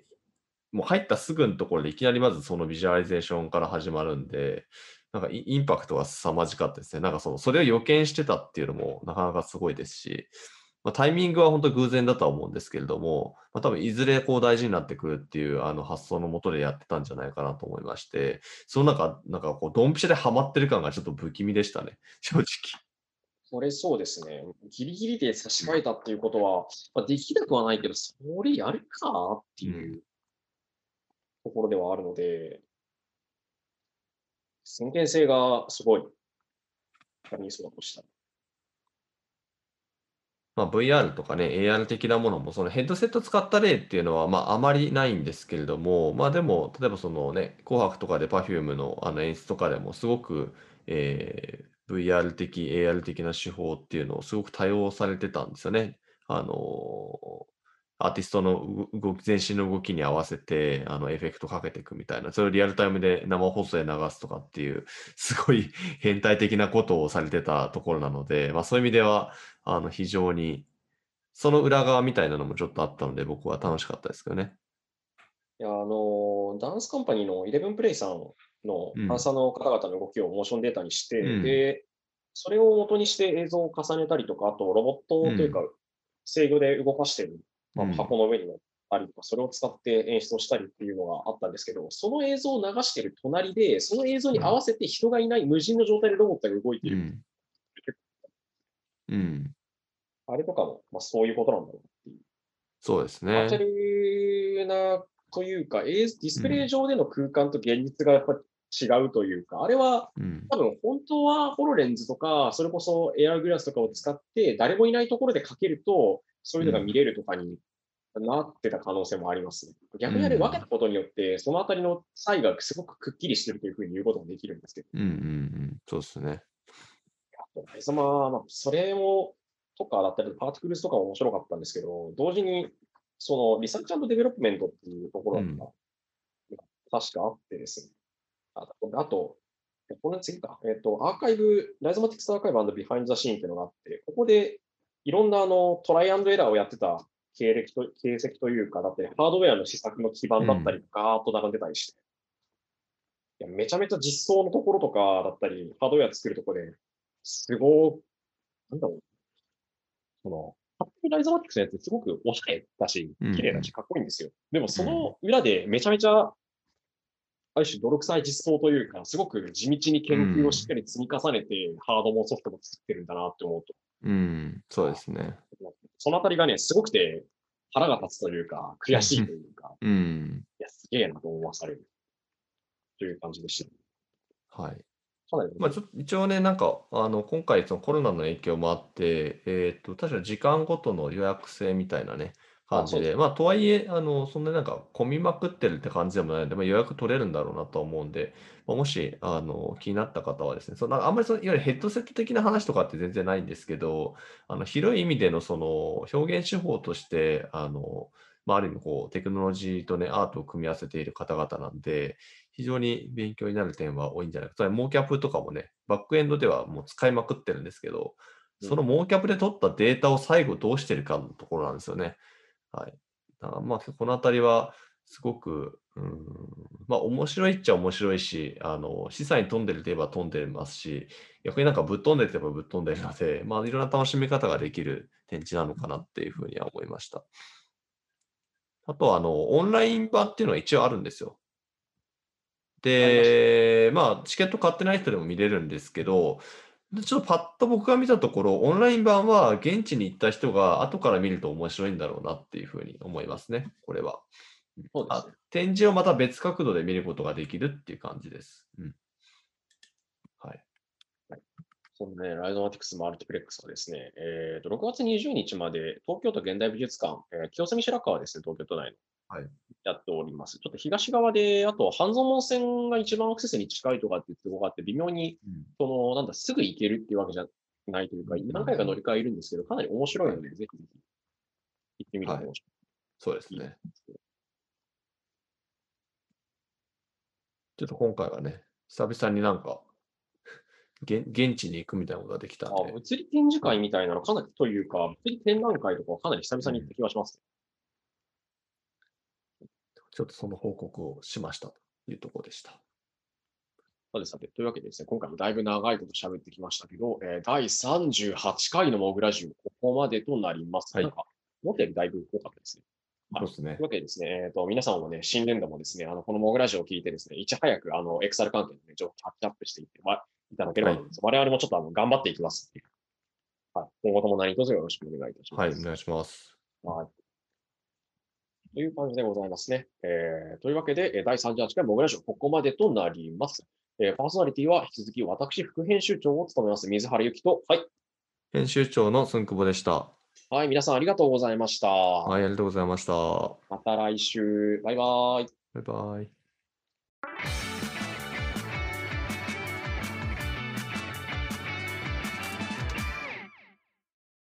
もう入ったすぐのところでいきなりまずそのビジュアライゼーションから始まるんで、なんかイインパクトが凄まじかったですね。なんかその、それを予見してたっていうのもなかなかすごいですし、まあ、タイミングは本当偶然だとは思うんですけれども、まあ、多分いずれこう大事になってくるっていうあの発想のもとでやってたんじゃないかなと思いまして、その中、なんかこう、ドンピシャでハマってる感がちょっと不気味でしたね、正直。これそうですね。ギリギリで差し替えたっていうことは、まあ、できなくはないけど、それやるかっていうところではあるので、先見性がすごい、ありそうだとした。まあ、VR とかね、AR 的なものも、そのヘッドセット使った例っていうのは、まあ、あまりないんですけれども、まあでも、例えばそのね、紅白とかで Perfume のあの演出とかでも、すごく、えー VR 的、AR 的な手法っていうのをすごく多用されてたんですよね。あのアーティストの動き、全身の動きに合わせて、あの、エフェクトかけていくみたいな、それをリアルタイムで生放送で流すとかっていう、すごい 変態的なことをされてたところなので、まあそういう意味では、あの、非常に、その裏側みたいなのもちょっとあったので、僕は楽しかったですけどね。いや、あの、ダンスカンパニーのイレブンプレイさんのうん。ダンサーの方々の動きをモーションデータにして、うん。で、それを元にして映像を重ねたりとか、あとロボットというか、制御で動かしてる、まあうん箱の上に乗ったりとか、それを使って演出をしたりっていうのがあったんですけど、その映像を流してる隣で、その映像に合わせて人がいない無人の状態でロボットが動いている。うん。うん。あれとかも、まあ、そういうことなんだろうっていう。そうですバーチャね。ルなというか、映ディスプレイ上での空間と現実がやっぱり違うというか、あれはうん。多分本当はホロレンズとか、それこそエアグラスとかを使って、誰もいないところでかけると、そういうのが見れるとかになってた可能性もありますね。逆にあれうん分けたことによって、そのあたりの差異がすごくくっきりしてるというふうに言うこともできるんですけど、うんうんうん。そうですね。あと、ライゾマまあ、それも、とかだったり、パーティクルスとかも面白かったんですけど、同時に、そのリサーチデベロップメントっていうところが、うん確かあってですね。ああと、この次か、えっ、と、アーカイブ、ライゾマティクスアーカイブビハインドザシーンっていうのがあって、ここでいろんなあのトライアンドエラーをやってた経歴と、形跡というか、だってハードウェアの試作の基板だったり、ガーッと並んでたりして、いやめちゃめちゃ実装のところとかだったり、ハードウェア作るところで、すごい、なんだろう。その、勝手にライゾマティクスのやつすごくおしゃれだし、うん綺麗だし、かっこいいんですよ。でもその裏でめちゃめちゃ、ある種泥臭い実装というか、すごく地道に研究をしっかり積み重ねて、ハードもソフトも作ってるんだなって思うと、うん。そうですね。そのあたりがね、すごくて腹が立つというか、悔しいというか、うん。いや、すげえなと思わされる。という感じでした。はい。まあ、ちょ一応ね、なんか、あの、今回、そのコロナの影響もあって、えっと、確か時間ごとの予約制みたいなね、感じで、まあ、とはいえ、あの、そんななんか、混みまくってるって感じでもないので、まあ、予約取れるんだろうなとは思うんで、まあ、もし、あの、気になった方はですね、そのなんかあんまりその、いわゆるヘッドセット的な話とかって全然ないんですけど、あの、広い意味での、その、表現手法として、あの、まあ、ある意味、こう、テクノロジーとね、アートを組み合わせている方々なんで、非常に勉強になる点は多いんじゃないか。つまり、モーキャップとかもね、バックエンドではもう使いまくってるんですけど、そのモーキャップで取ったデータを最後どうしてるかのところなんですよね。はい。だからまあ、このあたりは、すごく、うん、まあ、面白いっちゃ面白いし、あの、示唆に飛んでるといえば飛んでますし、逆になんかぶっ飛んでるといえばぶっ飛んでるので、まあ、いろんな楽しみ方ができる展示なのかなっていうふうには思いました。あと、あの、オンライン版っていうのは一応あるんですよ。で、まあ、チケット買ってない人でも見れるんですけど、でちょっとパッと僕が見たところ、オンライン版は現地に行った人が後から見ると面白いんだろうなっていうふうに思いますね、これは。あそうですね。展示をまた別角度で見ることができるっていう感じです。うん。はい。そのね、ライドマティクスマルティプレックスはですね、えーと、6月20日まで東京都現代美術館、えー清澄白河ですね、東京都内の。はいやっております。ちょっと東側で、あと半蔵門線が一番アクセスに近いとかっていうところがあって、微妙に、その、なんだ、すぐ行けるっていうわけじゃないというか、うん何回か乗り換えるんですけど、かなり面白いので、ぜひぜひ行ってみると面白い。そうですね。ちょっと今回はね、久々になんか、現現地に行くみたいなことができたんあ、で、物理展示会みたいなのかなりというか、物理展覧会とかはかなり久々に行った気がします。ちょっとその報告をしましたというところでした。さてさて、というわけでですね、今回もだいぶ長いこと喋ってきましたけど、えー第38回のモグラジオ、ここまでとなります。はいなんか、思ったよりだいぶ多かったですね。はいそうですねという。わけでですね、えーと、皆さんもね、新年度もですね、あの、このモグラジオを聞いてですね、いち早く、あの、エクサル関係のね、情報をキャッチアップしていって、ま、いただければと思います。我々もちょっとあの頑張っていきます。はい。今後とも何卒よろしくお願いいたします。はい、お願いします。はい。という感じでございますね。えーというわけで、えー第38回モグラジオ、ここまでとなります。えーパーソナリティは引き続き私、副編集長を務めます、水原由紀と、はい。編集長のすんくぼでした。はい、皆さんありがとうございました。はい、ありがとうございました。また来週。バイバイ。バイバイ。